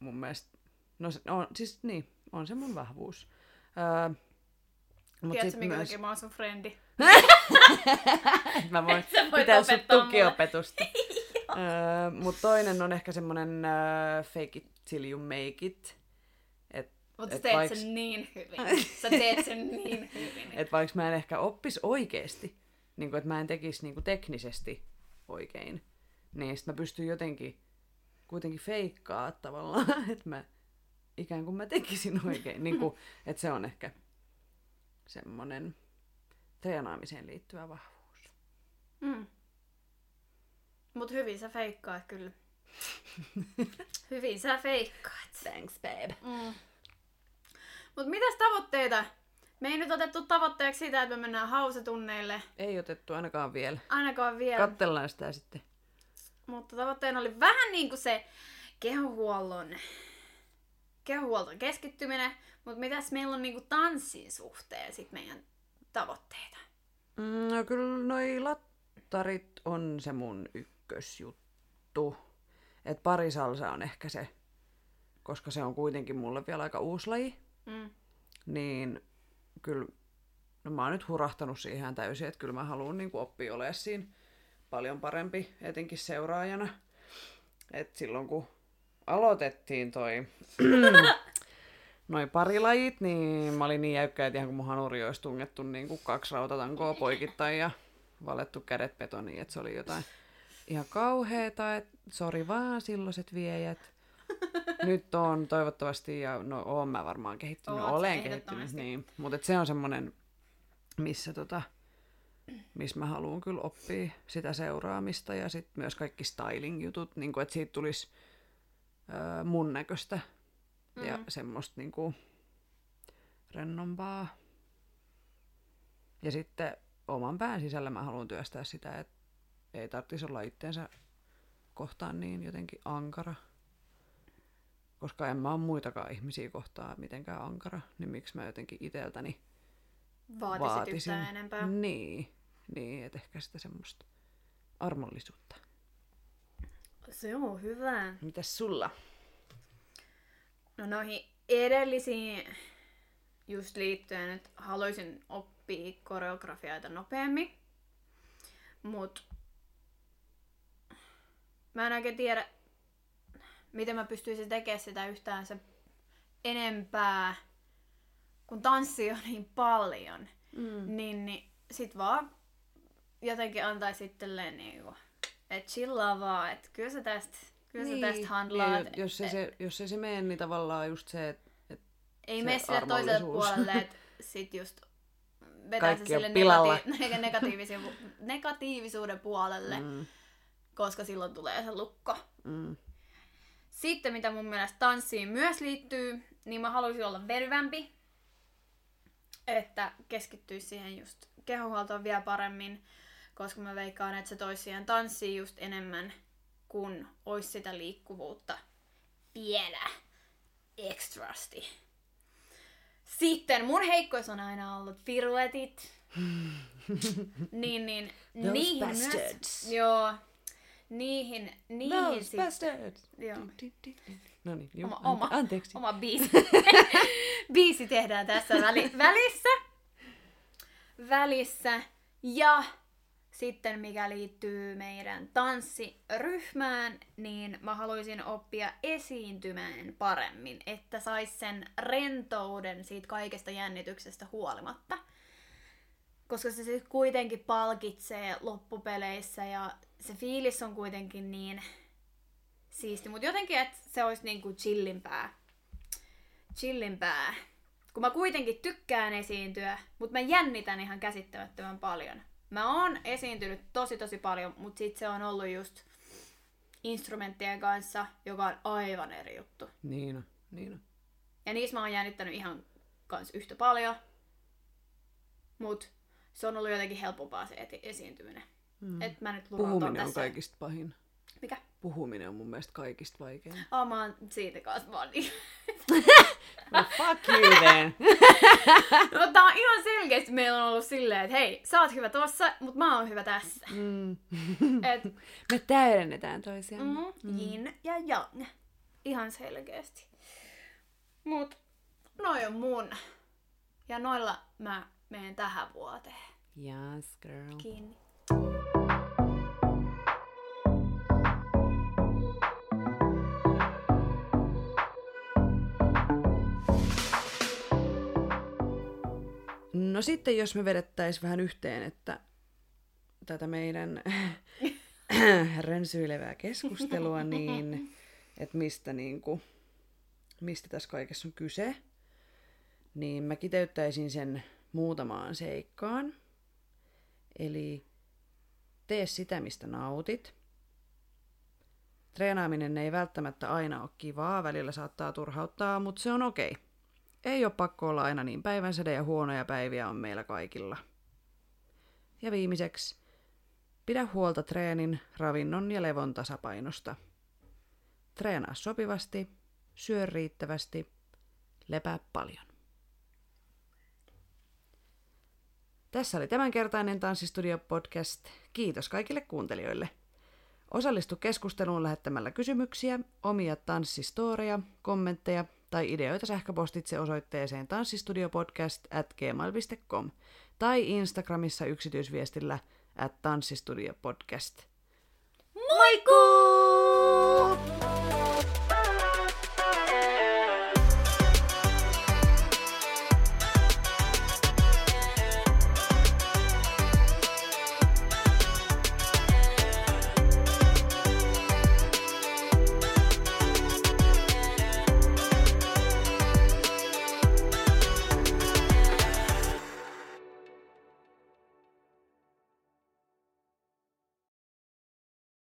Speaker 2: mun mielestä, no se, on, siis niin, on se mun vahvuus. Öö, mut
Speaker 1: Tiedätkö, minkä
Speaker 2: myös-
Speaker 1: takia mä oon sun frendi? *laughs*
Speaker 2: Mä voin *laughs* pitää sun tukiopetusta. Öö, Mutta toinen on ehkä semmonen öö, fake it till you make it. Et,
Speaker 1: Mutta sä
Speaker 2: Et
Speaker 1: teet
Speaker 2: vaiks-
Speaker 1: sen niin hyvin. *laughs* Sä teet sen niin hyvin.
Speaker 2: et vaikka mä en ehkä oppis oikeesti, niin että mä en tekisi niin teknisesti oikein, niin sit mä pystyn jotenkin kuitenkin feikkaa tavallaan, *laughs* että mä ikään kuin mä tekisin oikein. *laughs* niin kuin, että se on ehkä semmonen treenaamiseen liittyvä vahvuus.
Speaker 1: Mm. Mut hyvin sä feikkaat kyllä. *laughs* hyvin sä feikkaat.
Speaker 2: Thanks, babe.
Speaker 1: Mm. Mut mitäs tavoitteita Me ei nyt otettu tavoitteeksi sitä, että me mennään hausetunneille.
Speaker 2: Ei otettu ainakaan vielä.
Speaker 1: Ainakaan vielä.
Speaker 2: Kattellaan sitä sitten.
Speaker 1: Mutta tavoitteena oli vähän niin kuin se kehohuollon, kehohuollon keskittyminen. Mutta mitäs meillä on niin kuin tanssin suhteen sit meidän tavoitteita?
Speaker 2: Mm, No kyllä noi lattarit on se mun ykkösjuttu. Et parisalsa on ehkä se, koska se on kuitenkin mulle vielä aika uusi laji.
Speaker 1: Mm.
Speaker 2: Niin kyllä, no mä oon nyt hurahtanut siihen täysin, että kyllä mä haluan niin oppia olemaan siinä paljon parempi, etenkin seuraajana. Et silloin kun aloitettiin toi *coughs* noin parilajit, niin mä olin niin jäykkä, että ihan kun mun hanuri olisi tungettu niin kuin kaksi rautatankoa poikittain ja valettu kädet betoniin, että se oli jotain ihan kauheeta, että sori vaan silloiset viejät. *laughs* Nyt on toivottavasti, ja no oon mä varmaan kehittynyt,
Speaker 1: Oot
Speaker 2: olen kehittynyt, niin. Mutta se on semmoinen, missä tota, missä mä haluan kyllä oppia sitä seuraamista ja sitten myös kaikki styling-jutut, niin että siitä tulisi öö, mun näköistä mm. ja semmoista niin kuin, rennompaa. Ja sitten oman pään sisällä mä haluan työstää sitä, että ei tarvitsisi olla itteensä kohtaan niin jotenkin ankara. Koska en mä ole muitakaan ihmisiä kohtaan mitenkään ankara, niin miksi mä jotenkin iteltäni
Speaker 1: Vaatisit
Speaker 2: vaatisin.
Speaker 1: yhtään enempää.
Speaker 2: Niin, niin että ehkä sitä semmoista armollisuutta.
Speaker 1: Se on hyvä.
Speaker 2: Mitäs sulla?
Speaker 1: No noihin edellisiin just liittyen, että haluaisin oppia koreografiaita nopeammin. Mut mä en oikein tiedä, miten mä pystyisin tekemään sitä yhtään se enempää, kun tanssi on niin paljon.
Speaker 2: Mm.
Speaker 1: Niin, niin sit vaan jotenkin antaisi itselleen niinku, että chillaa vaan, että kyllä sä tästä, kyllä sä tästä handlaat.
Speaker 2: Niin, jos, ei se, jos ei se mene, niin tavallaan just se, että et
Speaker 1: Ei
Speaker 2: se
Speaker 1: mene sille toiselle puolelle, että *laughs* sit just vetää se sille
Speaker 2: pilalla.
Speaker 1: negati- *laughs* negatiivisuuden puolelle, mm. Koska silloin tulee se lukko.
Speaker 2: mm,
Speaker 1: Sitten mitä mun mielestä tanssiin myös liittyy, niin mä haluaisin olla veryvämpi. Että keskittyisi siihen just kehohuoltoon vielä paremmin, koska mä veikkaan, että se toisi siihen tanssiin just enemmän, kun olisi sitä liikkuvuutta vielä ekstrasti. Sitten mun heikkous on aina ollut piruetit. *laughs* niin, niin
Speaker 2: Those
Speaker 1: niihin
Speaker 2: bastards.
Speaker 1: myös. Joo. Niihin, niihin
Speaker 2: Those
Speaker 1: sit-
Speaker 2: bastards!
Speaker 1: Joo.
Speaker 2: No niin, juu,
Speaker 1: Oma, oma,
Speaker 2: anteeksi.
Speaker 1: oma biisi. *laughs* biisi tehdään tässä väli, *laughs* välissä. Välissä. Ja sitten mikä liittyy meidän tanssiryhmään, niin mä haluaisin oppia esiintymään paremmin, että sais sen rentouden siitä kaikesta jännityksestä huolimatta. Koska se sitten kuitenkin palkitsee loppupeleissä ja se fiilis on kuitenkin niin siisti, mutta jotenkin, että se olisi niinku chillimpää. Chillimpää. Kun mä kuitenkin tykkään esiintyä, mutta mä jännitän ihan käsittämättömän paljon. Mä oon esiintynyt tosi tosi paljon, mutta sit se on ollut just instrumenttien kanssa, joka on aivan eri juttu.
Speaker 2: Niin on, niin on.
Speaker 1: Ja niissä mä oon jännittänyt ihan kans yhtä paljon. Mut se on ollut jotenkin helpompaa se esiintyminen. Mm. Et mä nyt
Speaker 2: Puhuminen on
Speaker 1: tässä.
Speaker 2: kaikista pahin.
Speaker 1: Mikä?
Speaker 2: Puhuminen on mun mielestä kaikista vaikein.
Speaker 1: Oh, mä oon siitä kanssa oon niin. *laughs*
Speaker 2: No fuck you then! *laughs*
Speaker 1: No tää on ihan selkeästi meillä on ollut silleen, että hei, sä oot hyvä tossa, mut mä oon hyvä tässä.
Speaker 2: mm. *laughs*
Speaker 1: Et
Speaker 2: Me täydennetään toisiaan.
Speaker 1: mm, yin ja yang. Ihan selkeästi. Mut noi on mun. Ja noilla mä menen tähän vuoteen.
Speaker 2: Yes, girl.
Speaker 1: Kiinni.
Speaker 2: No sitten jos me vedettäisiin vähän yhteen, että tätä meidän *laughs* rönsyilevää keskustelua, niin että mistä, niin kuin, mistä tässä kaikessa on kyse, niin mä kiteyttäisin sen muutamaan seikkaan. Eli tee sitä, mistä nautit. Treenaaminen ei välttämättä aina ole kivaa, välillä saattaa turhauttaa, mutta se on okei. Ei ole pakko olla aina niin päivänsäde ja huonoja päiviä on meillä kaikilla. Ja viimeiseksi, pidä huolta treenin, ravinnon ja levon tasapainosta. Treenaa sopivasti, syö riittävästi, lepää paljon. Tässä oli tämänkertainen Tanssistudio-podcast. Kiitos kaikille kuuntelijoille. Osallistu keskusteluun lähettämällä kysymyksiä, omia tanssistoreja, kommentteja tai ideoita sähköpostitse osoitteeseen tanssistudiopodcast at gmail.com tai Instagramissa yksityisviestillä at tanssistudiopodcast.
Speaker 1: Moikku!